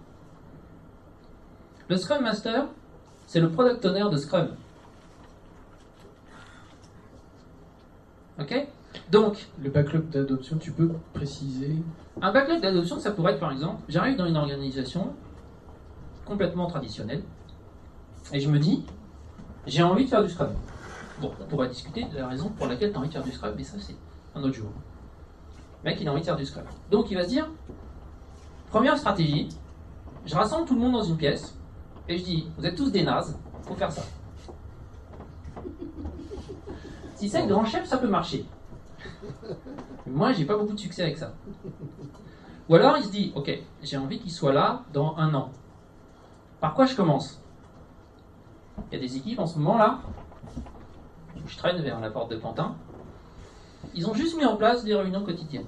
B: Le Scrum Master, c'est le product owner de Scrum. Ok Donc,
A: Le backlog d'adoption, tu peux préciser
B: un backlog d'adoption, ça pourrait être par exemple, j'arrive dans une organisation complètement traditionnelle et je me dis, j'ai envie de faire du Scrum. Bon, on pourrait discuter de la raison pour laquelle tu as envie de faire du Scrum, mais ça c'est un autre jour. Le mec, il a envie de faire du Scrum. Donc il va se dire, première stratégie, je rassemble tout le monde dans une pièce et je dis, vous êtes tous des nazes, faut faire ça. Si c'est grand chef, ça peut marcher. Moi, j'ai pas beaucoup de succès avec ça. Ou alors, il se dit, ok, j'ai envie qu'il soit là dans un an. Par quoi je commence? Il y a des équipes en ce moment là, où je traîne vers la porte de Pantin. Ils ont juste mis en place des réunions quotidiennes.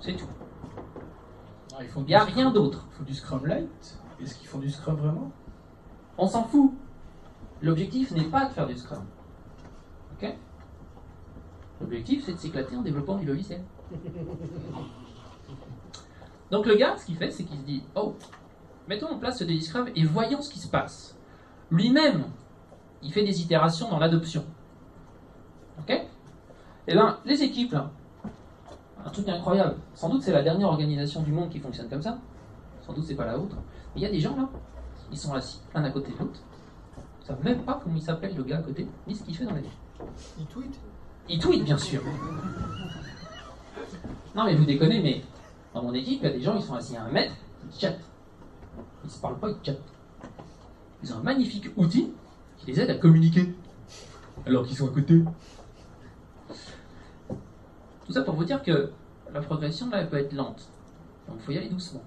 B: C'est tout.
A: Ah, ils font
B: Il n'y a
A: Scrum-
B: rien d'autre.
A: Ils font du Scrum Light? Est-ce qu'ils font du Scrum vraiment?
B: On s'en fout. L'objectif n'est pas de faire du Scrum. Ok? L'objectif, c'est de s'éclater en développant du logiciel. Donc le gars, ce qu'il fait, c'est qu'il se dit Oh, mettons en place ce Scrum et voyons ce qui se passe. Lui-même, il fait des itérations dans l'adoption. Ok? Eh bien, les équipes, là, un truc incroyable. Sans doute, c'est la dernière organisation du monde qui fonctionne comme ça. Sans doute, c'est pas la vôtre. Mais il y a des gens là, ils sont assis, l'un à côté de l'autre. Ils savent même pas comment il s'appelle le gars à côté, ni ce qu'il fait dans la vie.
C: Il tweet
B: Il tweet, bien sûr. Non, mais vous déconnez, mais dans mon équipe, il y a des gens, ils sont assis à un mètre, ils chattent. Ils se parlent pas, ils chattent. Ils ont un magnifique outil qui les aide à communiquer. Alors qu'ils sont à côté. Tout ça pour vous dire que la progression, là, elle peut être lente. Donc, il faut y aller doucement.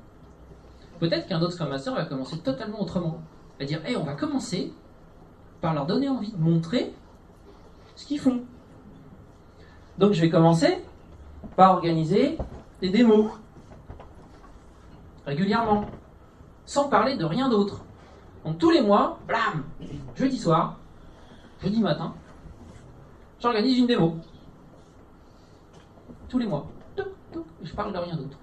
B: Peut-être qu'un autre Scrum Master va commencer totalement autrement. Va dire, hey, on va commencer par leur donner envie de montrer ce qu'ils font. Donc je vais commencer par organiser des démos régulièrement, sans parler de rien d'autre. Donc tous les mois, blam, jeudi soir, jeudi matin, j'organise une démo. Tous les mois. Je parle de rien d'autre.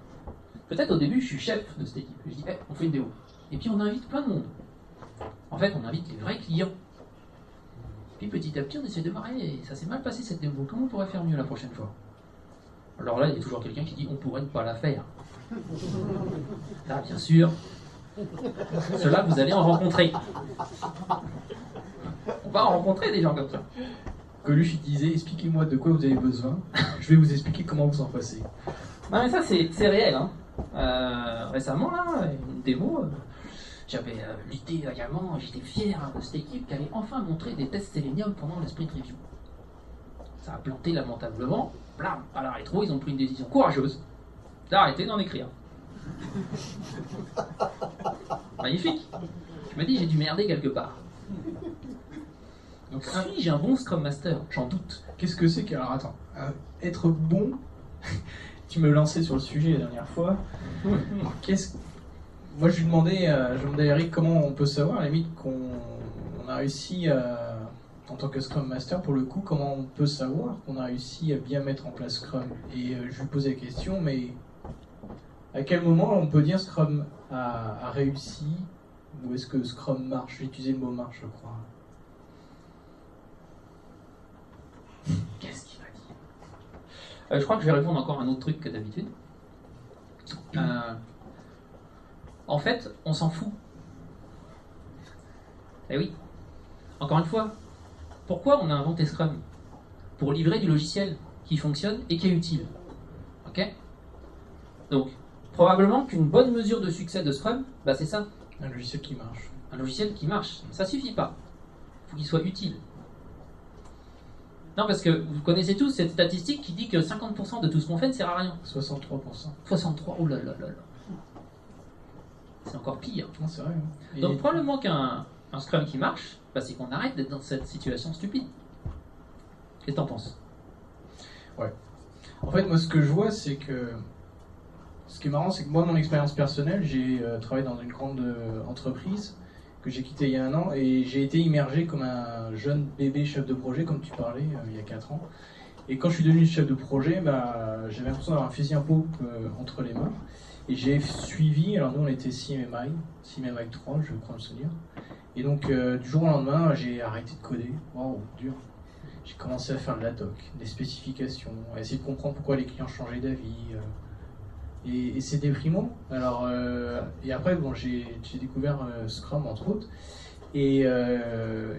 B: Peut-être au début, je suis chef de cette équipe. Je dis, on fait une démo. Et puis on invite plein de monde. En fait, on invite les vrais clients. Puis petit à petit, on essaie de Eh, ça s'est mal passé cette démo, comment on pourrait faire mieux la prochaine fois? Alors là, il y a toujours quelqu'un qui dit, on pourrait ne pas la faire. Là, bien sûr, cela vous allez en rencontrer. On va en rencontrer des gens comme ça.
A: Coluche il disait expliquez-moi de quoi vous avez besoin, je vais vous expliquer comment vous en passez.
B: Non mais ça c'est c'est réel. Hein. Euh, récemment là, une démo, euh, j'avais euh, lutté également, j'étais fier hein, de cette équipe qui avait enfin montré des tests Selenium pendant le sprint review. Ça a planté lamentablement, blam, à la rétro ils ont pris une décision courageuse d'arrêter d'en écrire. Magnifique. Je me dis j'ai dû merder quelque part. Donc suis-je un bon Scrum Master J'en doute.
A: Qu'est-ce que c'est que. Alors attends, euh, être bon, tu me lançais sur le sujet la dernière fois. Qu'est-ce Moi je lui demandais, euh, je demandais à Eric comment on peut savoir, à la limite, qu'on on a réussi à- en tant que Scrum Master, pour le coup, comment on peut savoir qu'on a réussi à bien mettre en place Scrum. Et euh, je lui posais la question, mais à quel moment on peut dire Scrum a, a réussi? Ou est-ce que Scrum marche? J'ai utilisé le mot marche, je crois.
B: Qu'est-ce qu'il va dire Euh, Je crois que je vais répondre encore à un autre truc que d'habitude. En fait, on s'en fout. Eh oui. Encore une fois, pourquoi on a inventé Scrum? Pour livrer du logiciel qui fonctionne et qui est utile. Ok? Donc, probablement qu'une bonne mesure de succès de Scrum, bah c'est ça.
A: Un logiciel qui marche.
B: Un logiciel qui marche. Ça suffit pas. Il faut qu'il soit utile. Non, parce que vous connaissez tous cette statistique qui dit que 50% de tout ce qu'on fait ne sert à rien.
A: 63%.
B: 63, oh là là là là. C'est encore pire.
A: Non, c'est vrai. hein. Et
B: Donc probablement qu'un un Scrum qui marche, bah, c'est qu'on arrête d'être dans cette situation stupide. Qu'est-ce que t'en penses?
A: En fait, moi, ce que je vois, c'est que. Ce qui est marrant, c'est que moi, mon expérience personnelle, j'ai euh, travaillé dans une grande euh, entreprise que j'ai quittée il y a un an et j'ai été immergé comme un jeune bébé chef de projet, comme tu parlais, euh, il y a 4 ans. Et quand je suis devenu chef de projet, bah, j'avais l'impression d'avoir un fusil à pompe entre les mains. Et j'ai suivi, alors nous on était CMMI, CMMI 3, je crois me souvenir. Et donc euh, du jour au lendemain, j'ai arrêté de coder. Waouh, dur. J'ai commencé à faire de la doc, des spécifications, à essayer de comprendre pourquoi les clients changeaient d'avis. euh. et, c'est déprimant. Alors, euh, et après, bon, j'ai découvert Scrum entre autres. Et,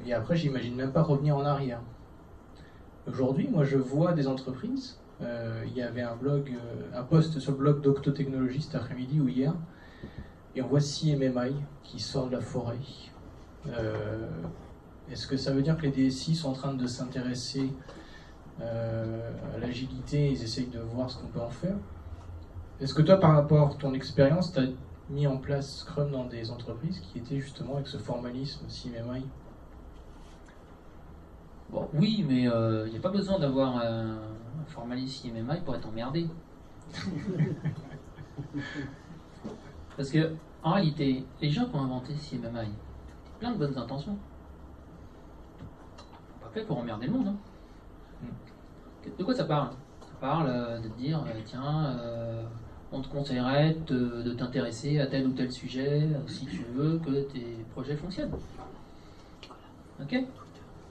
A: et après, j'imagine même pas revenir en arrière. Aujourd'hui, moi, je vois des entreprises. Euh, Il y avait un blog, euh, un post sur le blog d'Octotechnologie cet après-midi ou hier, et on voit CMMI qui sort de la forêt. Euh, Est-ce que ça veut dire que les DSI sont en train de s'intéresser euh, à l'agilité ils essayent de voir ce qu'on peut en faire? Est-ce que toi, par rapport à ton expérience, tu as mis en place Scrum dans des entreprises qui étaient justement avec ce formalisme CMMI
B: Bon, oui, mais il n'y a pas besoin d'avoir un, un formalisme IMMI pour être emmerdé. Parce que, en réalité, les gens qui ont inventé CMMI, plein de bonnes intentions. Pas fait pour emmerder le monde. hein. De quoi ça parle? Ça parle euh, de te dire, euh, tiens, euh, on te conseillerait de, de t'intéresser à tel ou tel sujet si tu veux que tes projets fonctionnent. Ok?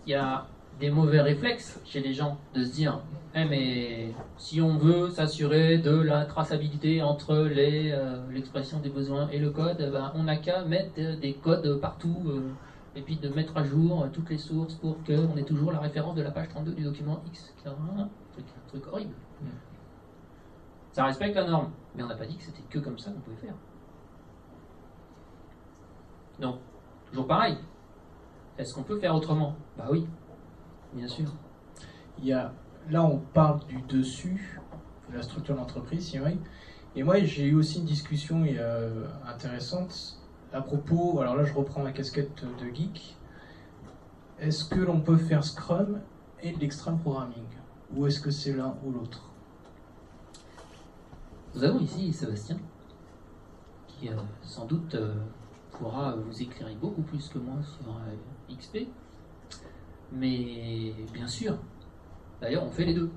B: Il y a des mauvais réflexes chez les gens de se dire Eh, mais si on veut s'assurer de la traçabilité entre les, euh, l'expression des besoins et le code, eh ben, on n'a qu'à mettre des codes partout euh, et puis de mettre à jour toutes les sources pour qu'on ait toujours la référence de la page 32 du document X. C'est un truc, un truc horrible.
A: Mm.
B: Ça respecte la norme, mais on n'a pas dit que c'était que comme ça qu'on pouvait faire. Donc, toujours pareil. Est-ce qu'on peut faire autrement? Bah oui, bien sûr.
A: Il y a, là, on parle du dessus, de la structure de l'entreprise, CMI. Et moi, j'ai eu aussi une discussion euh, intéressante à propos. Alors là, je reprends ma casquette de geek. Est-ce que l'on peut faire Scrum et de l'extreme programming? Ou est-ce que c'est l'un ou l'autre?
B: Nous avons ici Sébastien, qui euh, sans doute euh, pourra vous éclairer beaucoup plus que moi sur XP. Mais bien sûr, d'ailleurs, on fait les deux.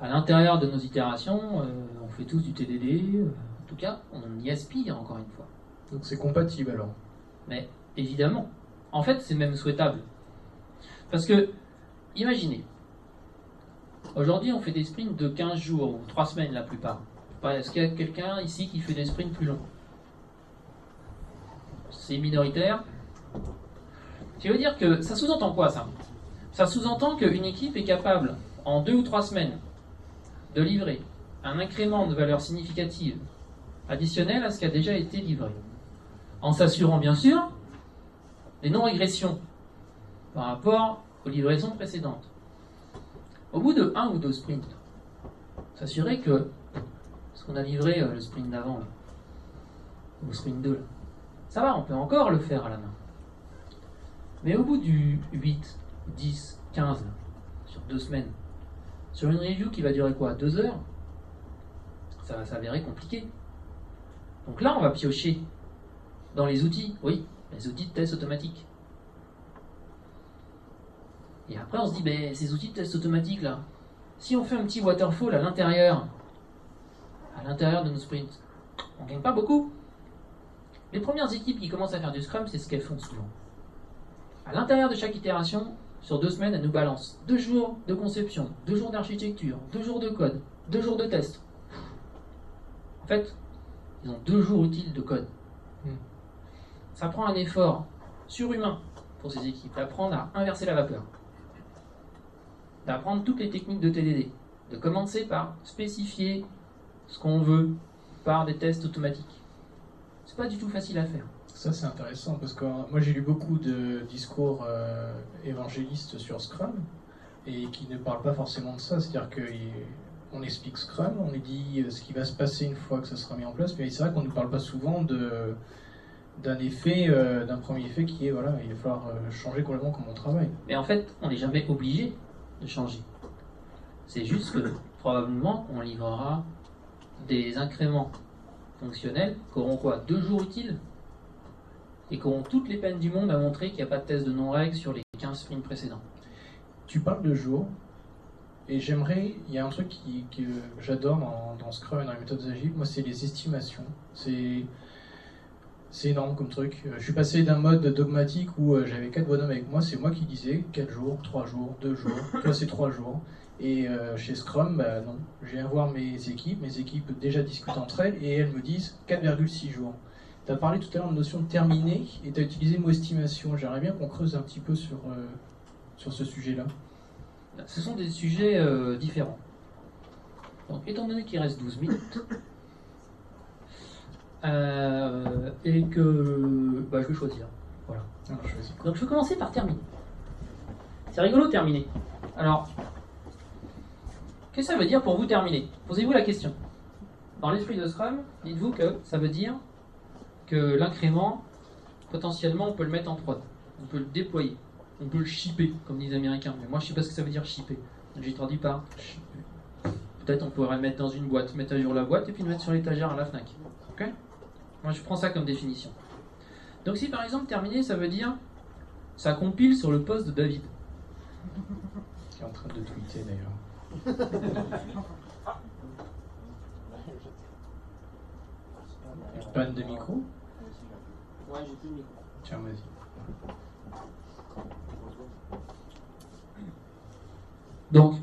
B: À l'intérieur de nos itérations, euh, on fait tous du TDD. euh, en tout cas, on y aspire encore une fois.
A: Donc c'est compatible alors.
B: Mais évidemment, en fait, c'est même souhaitable. Parce que, imaginez, aujourd'hui, on fait des sprints de 15 jours ou 3 semaines la plupart. Est-ce qu'il y a quelqu'un ici qui fait des sprints plus longs C'est minoritaire. Ce veut dire que ça sous-entend quoi ça? Ça sous-entend qu'une équipe est capable, en 2 ou 3 semaines, de livrer un incrément de valeur significative additionnel à ce qui a déjà été livré en s'assurant bien sûr des non-régressions par rapport aux livraisons précédentes. Au bout de un ou deux sprints, s'assurer que ce qu'on a livré euh, le sprint d'avant, ou le sprint 2, là, ça va, on peut encore le faire à la main. Mais au bout du 8, 10, 15, là, sur deux semaines, sur une review qui va durer quoi Deux heures Ça va s'avérer compliqué. Donc là, on va piocher dans les outils, oui, les outils de test automatique. Et après, on se dit, ben, ces outils de test automatique là, si on fait un petit waterfall à l'intérieur, à l'intérieur de nos sprints, on gagne pas beaucoup. Les premières équipes qui commencent à faire du Scrum, c'est ce qu'elles font souvent. À l'intérieur de chaque itération, sur deux semaines, elles nous balancent deux jours de conception, deux jours d'architecture, deux jours de code, deux jours de test. En fait, ils ont deux jours utiles de code. Ça prend un effort surhumain pour ces équipes d'apprendre à inverser la vapeur, d'apprendre toutes les techniques de TDD, de commencer par spécifier ce qu'on veut par des tests automatiques. C'est pas du tout facile à faire.
A: Ça, c'est intéressant parce que euh, moi, j'ai lu beaucoup de discours euh, évangélistes sur Scrum et qui ne parlent pas forcément de ça. C'est-à-dire qu'on explique Scrum, on dit euh, ce qui va se passer une fois que ça sera mis en place, mais c'est vrai qu'on ne parle pas souvent d'un effet, d'un premier effet qui est voilà, il va falloir changer complètement comment on travaille.
B: Mais en fait, on n'est jamais obligé de changer. C'est juste que probablement on livrera des incréments fonctionnels qui auront quoi? Deux jours utiles? Et qui auront toutes les peines du monde à montrer qu'il n'y a pas de test de non-règle sur les 15 sprints précédents.
A: Tu parles de jours, et j'aimerais, il y a un truc qui, que j'adore dans, dans Scrum et dans les méthodes agiles, moi c'est les estimations. C'est c'est énorme comme truc. Euh, Je suis passé d'un mode dogmatique où euh, j'avais quatre bonhommes avec moi, c'est moi qui disais 4 jours, 3 jours, 2 jours, toi c'est 3 jours. Et euh, chez Scrum, bah non, je viens voir mes équipes, mes équipes déjà discutent entre elles et elles me disent 4,6 jours. Tu as parlé tout à l'heure de notion de terminé et tu as utilisé le mot estimation. J'aimerais bien qu'on creuse un petit peu sur, euh, sur ce sujet-là.
B: Ce sont des sujets euh, différents. Donc, étant donné qu'il reste 12 minutes, euh, et que bah, je vais choisir. Voilà.
A: Je choisis.
B: Donc je vais commencer par terminer. C'est rigolo terminer. Alors, qu'est-ce que ça veut dire pour vous terminer? Posez-vous la question. Dans l'esprit de Scrum, dites-vous que ça veut dire que l'incrément, potentiellement, on peut le mettre en prod. On peut le déployer. On peut le shipper, comme disent les Américains. Mais moi, je sais pas ce que ça veut dire shipper. J'ai traduit par shipper. Peut-être on pourrait le mettre dans une boîte, mettre à jour la boîte et puis le mettre sur l'étagère à la FNAC. Ok? Moi, je prends ça comme définition. Donc si par exemple terminer, ça veut dire ça compile sur le poste de David.
A: Qui est en train de tweeter d'ailleurs. Une panne de micro?
B: Ouais, j'ai plus le micro.
A: Tiens, vas-y.
B: Donc,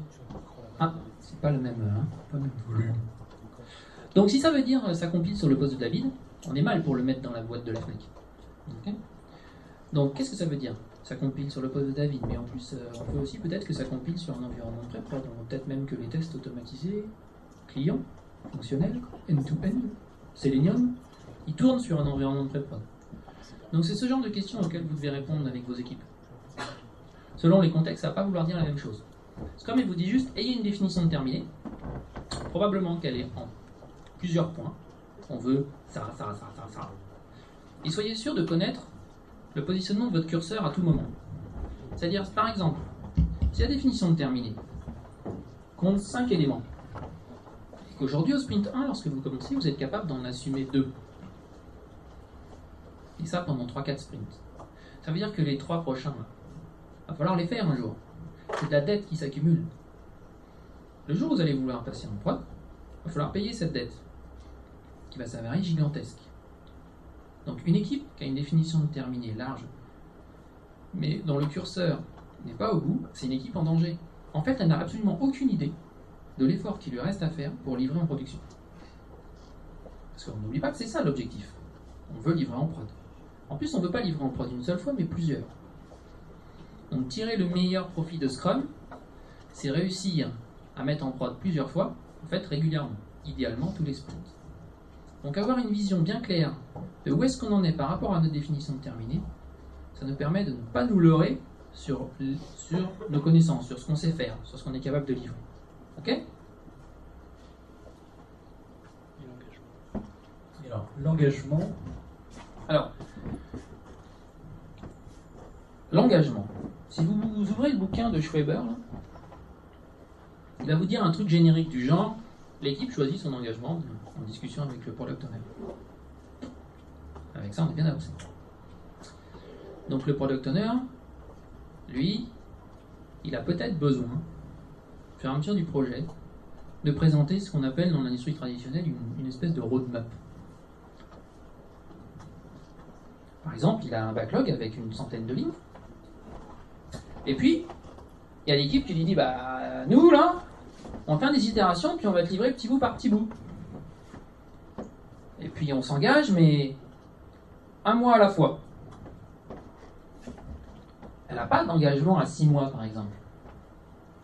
B: ah, c'est pas le même, hein, pas le même volume. Donc si ça veut dire euh, ça compile sur le poste de David, on est mal pour le mettre dans la boîte de la FNAC. Donc qu'est-ce que ça veut dire Ça compile sur le poste de David, mais en plus euh, on peut aussi peut-être que ça compile sur un environnement de pré-prod, donc peut-être même que les tests automatisés, clients, fonctionnels, end-to-end, Selenium, ils tournent sur un environnement de pré-prod. Donc c'est ce genre de questions auxquelles vous devez répondre avec vos équipes. Selon les contextes, ça va pas vouloir dire la même chose. Scrum, il vous dit juste, ayez une définition de terminé, probablement qu'elle est en plusieurs points. On veut ça, ça, ça, ça, ça. Et soyez sûr de connaître le positionnement de votre curseur à tout moment. C'est-à-dire, par exemple, si la définition de terminé compte 5 éléments, et qu'aujourd'hui au sprint 1, lorsque vous commencez, vous êtes capable d'en assumer 2. Et ça pendant 3-4 sprints. Ça veut dire que les 3 prochains, là, va falloir les faire un jour. C'est de la dette qui s'accumule. Le jour où vous allez vouloir passer en prod, il va falloir payer cette dette, qui va s'avérer gigantesque. Donc une équipe qui a une définition de terminée large, mais dont le curseur n'est pas au bout, c'est une équipe en danger. En fait, elle n'a absolument aucune idée de l'effort qui lui reste à faire pour livrer en production. Parce qu'on n'oublie pas que c'est ça l'objectif. On veut livrer en prod. En plus, on ne veut pas livrer en prod une seule fois, mais plusieurs. Donc tirer le meilleur profit de Scrum, c'est réussir à mettre en prod plusieurs fois, en fait régulièrement, idéalement tous les sprints. Donc avoir une vision bien claire de où est-ce qu'on en est par rapport à notre définition de terminée, ça nous permet de ne pas nous leurrer sur, sur nos connaissances, sur ce qu'on sait faire, sur ce qu'on est capable de livrer. Ok?
A: Et alors, l'engagement,
B: Alors, l'engagement. Si vous, ouvrez le bouquin de Schweber, il va vous dire un truc générique du genre l'équipe choisit son engagement en discussion avec le product owner. Avec ça, on est bien avancé. Donc le product owner, lui, il a peut-être besoin, au fur et du projet, de présenter ce qu'on appelle dans l'industrie traditionnelle une espèce de roadmap. Par exemple, il a un backlog avec une centaine de lignes. Et puis, il y a l'équipe qui lui dit Bah, nous, là, on fait des itérations, puis on va te livrer petit bout par petit bout. Et puis, on s'engage, mais un mois à la fois. Elle n'a pas d'engagement à six mois, par exemple.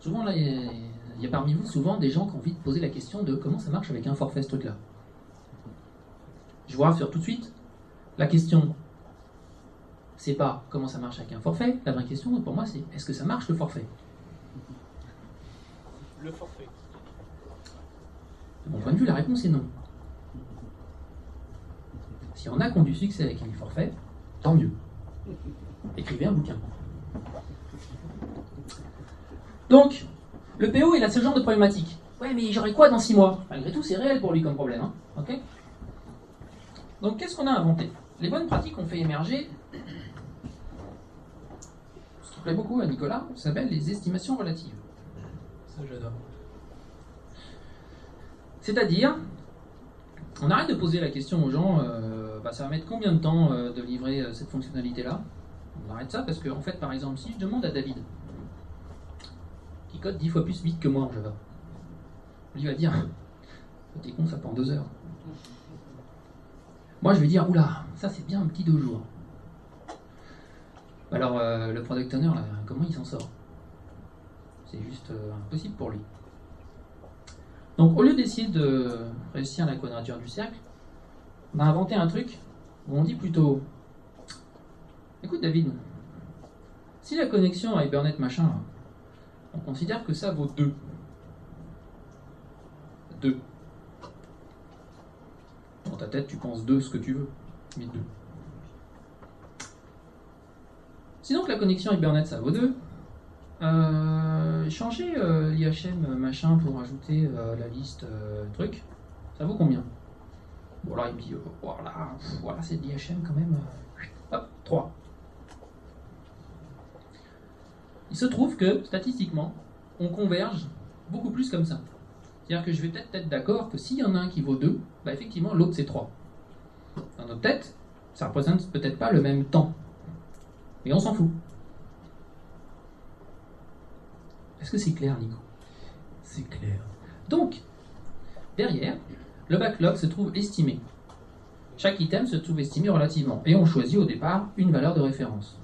B: Souvent, là, il y, y a parmi vous souvent des gens qui ont envie de poser la question de comment ça marche avec un forfait, ce truc-là. Je vous rassure tout de suite, la question c'est pas comment ça marche avec un forfait. La vraie question pour moi, c'est est-ce que ça marche le forfait?
C: Le forfait.
B: De mon point de vue, la réponse est non. Si on a connu du succès avec un forfait, tant mieux. Écrivez un bouquin. Donc, le PO, il a ce genre de problématique. Ouais, mais j'aurai quoi dans 6 mois? Malgré tout, c'est réel pour lui comme problème. hein. Ok? Donc, qu'est-ce qu'on a inventé? Les bonnes pratiques ont fait émerger plaît beaucoup à Nicolas, ça s'appelle les estimations relatives.
A: Ça, j'adore.
B: C'est-à-dire, on arrête de poser la question aux gens, euh, bah, ça va mettre combien de temps euh, de livrer euh, cette fonctionnalité-là? On arrête ça parce que, en fait, par exemple, si je demande à David, qui code 10 fois plus vite que moi en Java, lui va dire, t'es con, ça prend deux heures. Moi, je vais dire, oula, ça c'est bien un petit deux jours. Alors, euh, le product owner, là, comment il s'en sort? C'est juste euh, impossible pour lui. Donc, au lieu d'essayer de réussir la quadrature du cercle, on a inventé un truc où on dit plutôt Écoute, David, si la connexion à Hibernate machin, on considère que ça vaut 2. 2. Dans ta tête, tu penses 2 ce que tu veux, mais 2. Sinon la connexion Hibernate ça vaut 2, euh, changer euh, l'IHM machin pour ajouter euh, la liste euh, truc, ça vaut combien? Bon là il me dit, euh, voilà, voilà c'est l'IHM quand même, euh, hop, 3. Il se trouve que statistiquement, on converge beaucoup plus comme ça. C'est-à-dire que je vais peut-être être d'accord que s'il y en a un qui vaut 2, bah effectivement l'autre c'est 3. Dans notre tête, ça représente peut-être pas le même temps. Mais on s'en fout. Est-ce que c'est clair, Nico?
A: C'est clair.
B: Donc, derrière, le backlog se trouve estimé. Chaque item se trouve estimé relativement. Et on choisit au départ une valeur de référence.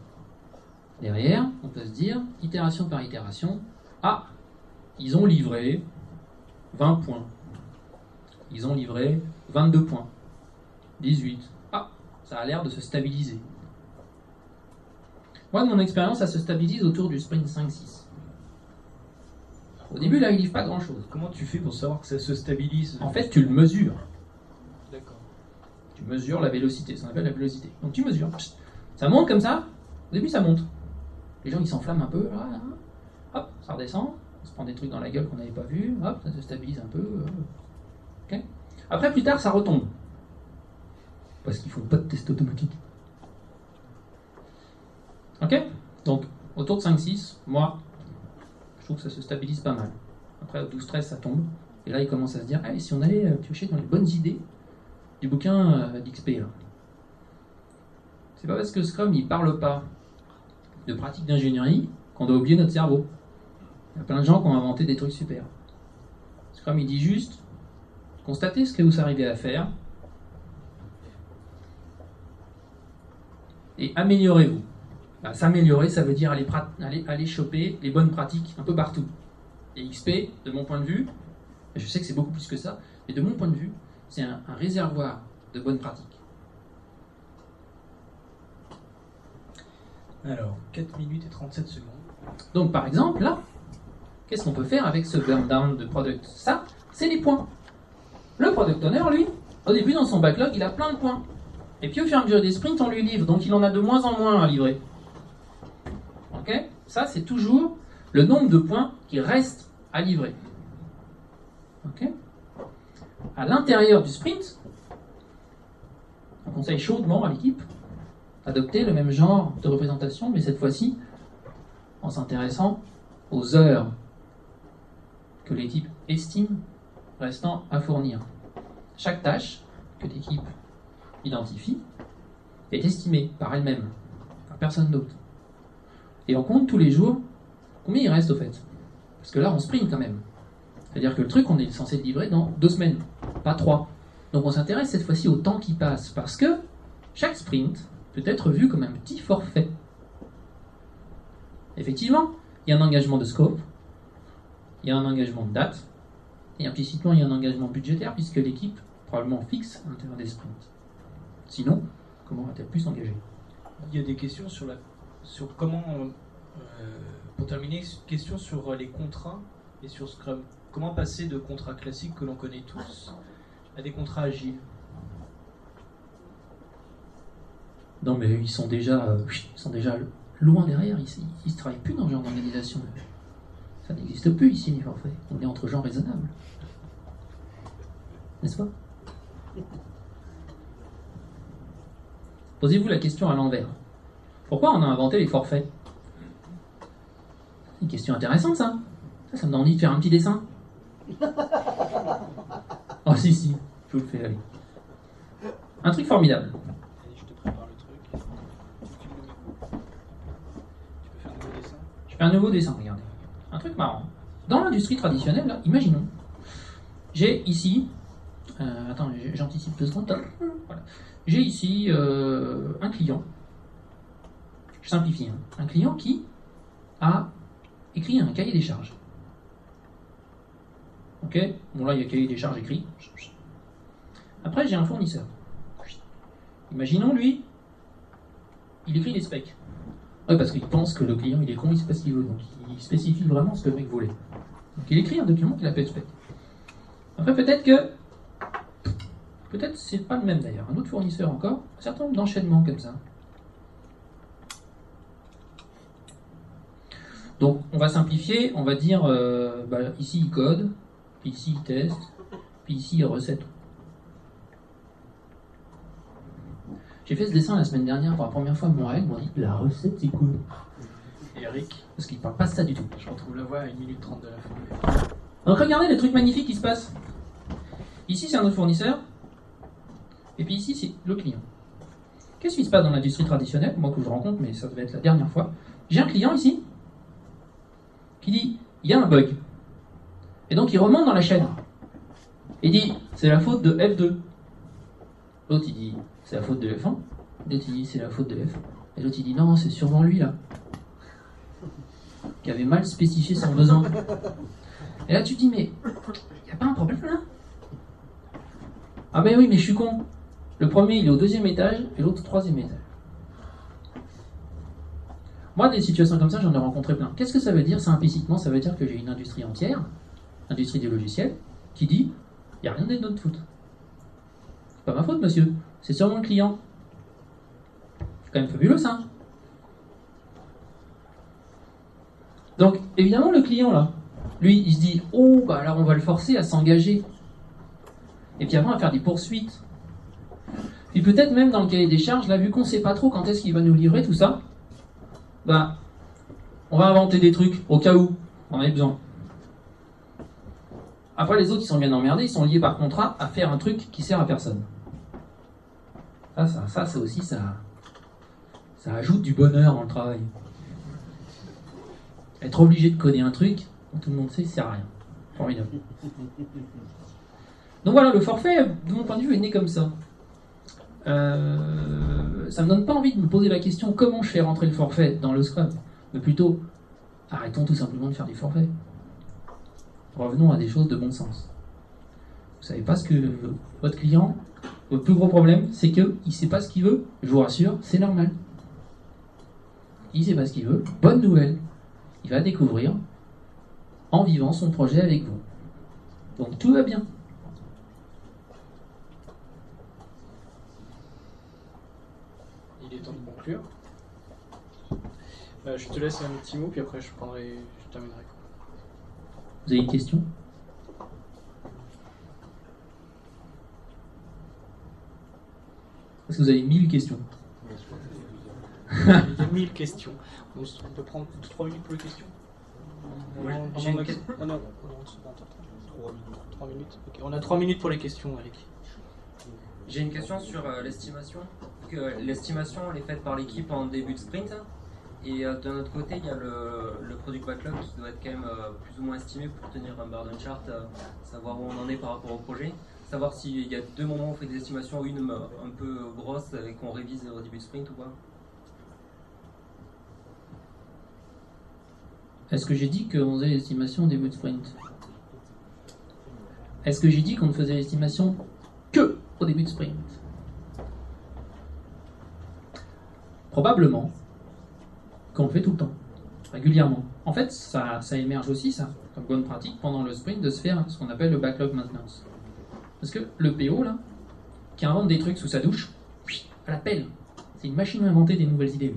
B: Derrière, on peut se dire, itération par itération, ah, ils ont livré 20 points. Ils ont livré 22 points. 18. Ah, ça a l'air de se stabiliser. Moi, de mon expérience, ça se stabilise autour du sprint 5-6. Au début, là, il livre pas grand-chose.
A: Comment tu fais pour savoir que ça se stabilise?
B: En fait, tu le mesures.
A: D'accord.
B: Tu mesures la vélocité, ça s'appelle la vélocité. Donc tu mesures. Psst. Ça monte comme ça. Au début, ça monte. Les gens, ils s'enflamment un peu. là, là. Hop, ça redescend. On se prend des trucs dans la gueule qu'on n'avait pas vu. Hop, ça se stabilise un peu. euh. Après, plus tard, ça retombe. Parce qu'ils font pas de test automatique. Ok Donc, autour de 5-6, moi, je trouve que ça se stabilise pas mal. Après, au 12-13, ça tombe. Et là, ils commencent à se dire, si on allait euh, piocher dans les bonnes idées du bouquin euh, d'XP. C'est pas parce que Scrum il parle pas de pratique d'ingénierie qu'on doit oublier notre cerveau. Il y a plein de gens qui ont inventé des trucs super. Scrum il dit juste constatez ce que vous arrivez à faire et améliorez-vous. Bah, S'améliorer, ça veut dire aller, aller, aller choper les bonnes pratiques un peu partout. Et XP, de mon point de vue, je sais que c'est beaucoup plus que ça, mais de mon point de vue, c'est un, un réservoir de bonnes pratiques.
A: Alors, 4 minutes et 37 secondes.
B: Donc par exemple, là, qu'est-ce qu'on peut faire avec ce burn down de product? Ça, c'est les points. Le product owner, lui, au début dans son backlog, il a plein de points. Et puis au fur et à mesure des sprints, on lui livre, donc il en a de moins en moins à livrer. Ça, c'est toujours le nombre de points qui restent à livrer. À l'intérieur du sprint, on conseille chaudement à l'équipe d'adopter le même genre de représentation, mais cette fois-ci en s'intéressant aux heures que l'équipe estime restant à fournir. Chaque tâche que l'équipe identifie est estimée par elle-même, par personne d'autre. Et on compte tous les jours combien il reste au fait? Parce que là, on sprint quand même. C'est-à-dire que le truc, on est censé le livrer dans deux semaines, pas trois. Donc on s'intéresse cette fois-ci au temps qui passe, parce que chaque sprint peut être vu comme un petit forfait. Effectivement, il y a un engagement de scope, il y a un engagement de date, et implicitement, il y a un engagement budgétaire, puisque l'équipe probablement fixe à l'intérieur des sprints. Sinon, comment va-t-elle plus s'engager?
A: Il y a des questions sur, la, sur comment, euh, pour terminer, question sur les contrats et sur Scrum. Comment passer de contrats classiques que l'on connaît tous à des contrats agiles?
B: Non, mais ils sont déjà, euh, ils sont déjà loin derrière. Ils ne travaillent plus dans ce genre d'organisation. Ça n'existe plus ici, les forfaits. On est entre gens raisonnables. N'est-ce pas? Posez-vous la question à l'envers. Pourquoi on a inventé les forfaits? Une question intéressante, ça. Ça, ça me donne envie de faire un petit dessin. Oh, si, si, je vous le fais, allez. Un truc formidable.
C: Allez, je te prépare le truc. Tu peux faire un nouveau dessin?
B: Je fais un nouveau dessin, regardez. Un truc marrant. Dans l'industrie traditionnelle, là, imaginons, j'ai ici, euh, attends, j'anticipe deux secondes. Voilà. J'ai ici euh, un client, je simplifie, hein. un client qui a écrit un cahier des charges. Ok? Bon là, il y a cahier des charges écrit. Après, j'ai un fournisseur. Imaginons, lui, il écrit des specs. Ouais, parce qu'il pense que le client il est con, il sait pas ce qu'il veut, donc il spécifie vraiment ce que le mec voulait. Donc il écrit un document qu'il appelle spec. Après peut-être que peut-être c'est pas le même d'ailleurs, un autre fournisseur encore, un certain nombre d'enchaînements comme ça. Donc on va simplifier, on va dire euh, bah, ici il code, puis ici il teste, puis ici il recette. J'ai fait ce dessin la semaine dernière pour la première fois à Montréal, ils m'ont dit la recette c'est cool.
A: Et Eric,
B: Parce qu'ils parlent pas de ça du tout.
A: je retrouve la voix à 1 minute 30 de la fin.
B: Donc regardez le truc magnifique qui se passe. Ici c'est un autre fournisseur, et puis ici c'est le client. Qu'est-ce qui se passe dans l'industrie traditionnelle? Moi que je rencontre, mais ça devait être la dernière fois. J'ai un client ici qui dit il y a un bug. Et donc il remonte dans la chaîne. Il dit c'est la faute de F2. L'autre il dit c'est la faute de F1. L'autre il dit c'est la faute de F1. Et l'autre il dit non, c'est sûrement lui là. Qui avait mal spécifié son besoin. Et là, tu te dis, mais il n'y a pas un problème là? Ah ben oui, mais je suis con. Le premier, il est au deuxième étage et l'autre au troisième étage. Moi, des situations comme ça, j'en ai rencontré plein. Qu'est-ce que ça veut dire Ça, implicitement, ça veut dire que j'ai une industrie entière, industrie des logiciels, qui dit, il n'y a rien de notre faute. C'est pas ma faute, monsieur. C'est sûrement le client. C'est quand même fabuleux, ça. Donc, évidemment, le client, là, lui, il se dit Oh, bah alors on va le forcer à s'engager. Et puis on va faire des poursuites. Puis peut-être même dans le cahier des charges, là, vu qu'on sait pas trop quand est-ce qu'il va nous livrer tout ça, bah, on va inventer des trucs au cas où on en ait besoin. Après, les autres, ils sont bien emmerdés, ils sont liés par contrat à faire un truc qui sert à personne. Ça, ça, ça aussi, ça, ça ajoute du bonheur dans le travail. Être obligé de coder un truc, tout le monde sait, ça sert à rien. Formidable. Donc voilà, le forfait, de mon point de vue, est né comme ça. Euh, ça me donne pas envie de me poser la question comment je fais rentrer le forfait dans le Scrum, mais plutôt arrêtons tout simplement de faire des forfaits. Revenons à des choses de bon sens. Vous savez pas ce que votre client, votre plus gros problème, c'est que il sait pas ce qu'il veut. Je vous rassure, c'est normal. Il sait pas ce qu'il veut. Bonne nouvelle. Il va découvrir en vivant son projet avec vous. Donc tout va bien.
A: Il est temps de conclure. Euh, je te laisse un petit mot, puis après je prendrai, je terminerai.
B: Vous avez une question? Est-ce que vous avez mille questions?
A: Il y a 1000 questions. On peut prendre 3 minutes pour les questions? On-
C: j'ai
A: on
C: une
A: a-
C: que-
A: on a- on a- attends, attends, 3 minutes. On a 3 minutes pour les questions, Eric.
D: J'ai une question sur euh, l'estimation. L'estimation, elle est faite par l'équipe en début de sprint. Et euh, d'un autre côté, il y a le, le product backlog qui doit être quand même euh, plus ou moins estimé pour tenir un burden chart, euh, savoir où on en est par rapport au projet. Savoir s'il y a deux moments où on fait des estimations, une un peu grosse et qu'on révise au début de sprint ou pas.
B: Est-ce que j'ai dit qu'on faisait l'estimation au début de sprint? Est-ce que j'ai dit qu'on ne faisait l'estimation que au début de sprint? Probablement qu'on le fait tout le temps, régulièrement. En fait, ça, émerge aussi, ça, comme bonne pratique, pendant le sprint, de se faire ce qu'on appelle le backlog maintenance. Parce que le PO, là, qui invente des trucs sous sa douche, à la pelle, C'est une machine à inventer des nouvelles idées.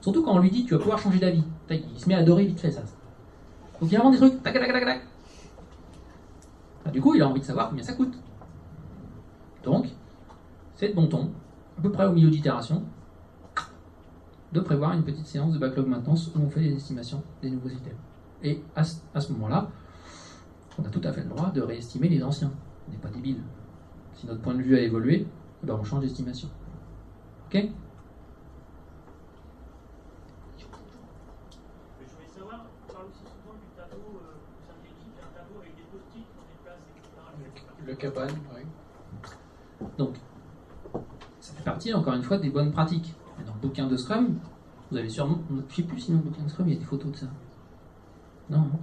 B: Surtout quand on lui dit tu vas pouvoir changer d'avis. Il se met à adorer vite fait ça. Donc il invente des trucs. Tac, tac, tac, tac. Bah, du coup, il a envie de savoir combien ça coûte. Donc, c'est de bon ton, à peu près au milieu d'itération, de prévoir une petite séance de backlog maintenance où on fait les estimations des nouveaux items. Et à ce, à ce moment-là, on a tout à fait le droit de réestimer les anciens. On n'est pas débile. Si notre point de vue a évolué, eh ben on change d'estimation. Ok?
E: Mais je voulais savoir, on parle aussi souvent du tableau synthétique, un tableau avec des post-it qu'on déplace, etc.
A: Le cabane, oui.
B: Donc, ça fait partie, encore une fois, des bonnes pratiques. Bouquin de Scrum, vous avez sûrement. Je ne sais plus si dans le bouquin de Scrum, il y a des photos de ça. Non. non.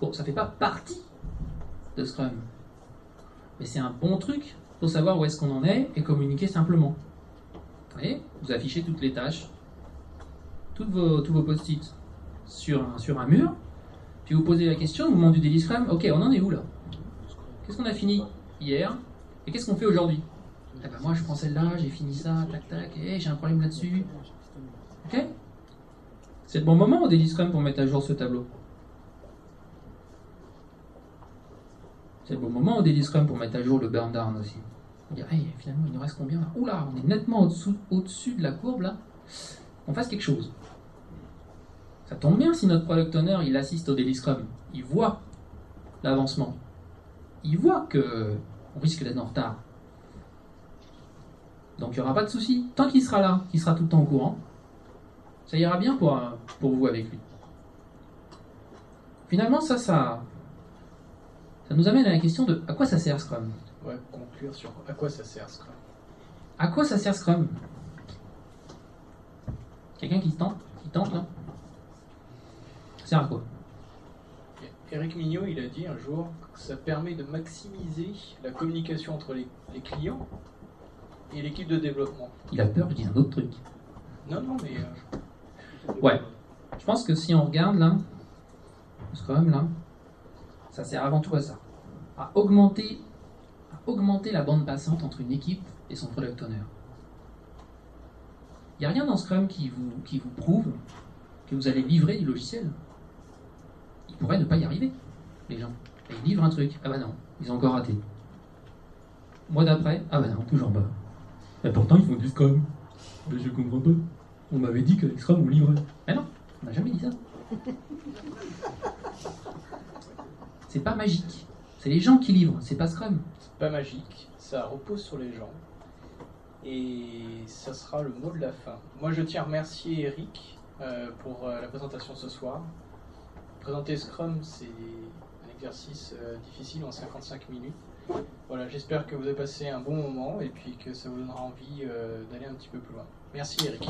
B: Bon, ça fait pas partie de Scrum. Mais c'est un bon truc pour savoir où est-ce qu'on en est et communiquer simplement. Vous voyez Vous affichez toutes les tâches, vos, tous vos post-it sur un, sur un mur, puis vous posez la question au moment du daily Scrum, ok, on en est où là? Qu'est-ce qu'on a fini hier et qu'est-ce qu'on fait aujourd'hui? Eh ben moi je prends celle-là, j'ai fini ça, tac tac, et j'ai un problème là-dessus. Ok? C'est le bon moment au daily Scrum pour mettre à jour ce tableau. C'est le bon moment au daily Scrum pour mettre à jour le burn down aussi. Dit, hey, finalement il nous reste combien? Là Oula, on est nettement au-dessous au-dessus de la courbe là. On fasse quelque chose. Ça tombe bien si notre product owner il assiste au daily Scrum. Il voit l'avancement. Il voit que on risque d'être en retard. Donc il n'y aura pas de souci. Tant qu'il sera là, qu'il sera tout le temps au courant, ça ira bien pour, euh, pour vous avec lui. Finalement, ça, ça, ça nous amène à la question de à quoi ça sert Scrum?
A: Ouais, conclure sur à quoi ça sert Scrum?
B: À quoi ça sert Scrum? Quelqu'un qui tente Qui tente là? Ça sert à quoi?
A: Eric Mignot, il a dit un jour que ça permet de maximiser la communication entre les, les clients et l'équipe de développement.
B: Il a peur, je dis un autre truc.
A: Non, non, mais euh,
B: Ouais. Je pense que si on regarde là, Scrum là, ça sert avant tout à ça. À augmenter, à augmenter la bande passante entre une équipe et son product owner. Il n'y a rien dans Scrum qui vous, qui vous prouve que vous allez livrer du logiciel. Ils pourraient ne pas y arriver, les gens. Et ils livrent un truc. Ah bah non, ils ont encore raté. Mois d'après, ah bah non, toujours pas. Et pourtant, ils font du Scrum. Mais je comprends pas. On m'avait dit qu'avec Scrum, on livrait. Mais non, on n'a jamais dit ça. C'est pas magique. C'est les gens qui livrent, c'est pas Scrum.
A: c'est pas magique, ça repose sur les gens. Et ça sera le mot de la fin. Moi, je tiens à remercier Eric euh, pour euh, la présentation ce soir. Présenter Scrum, c'est un exercice euh, difficile en 55 minutes. Voilà, j'espère que vous avez passé un bon moment et puis que ça vous donnera envie euh, d'aller un petit peu plus loin. Merci Eric.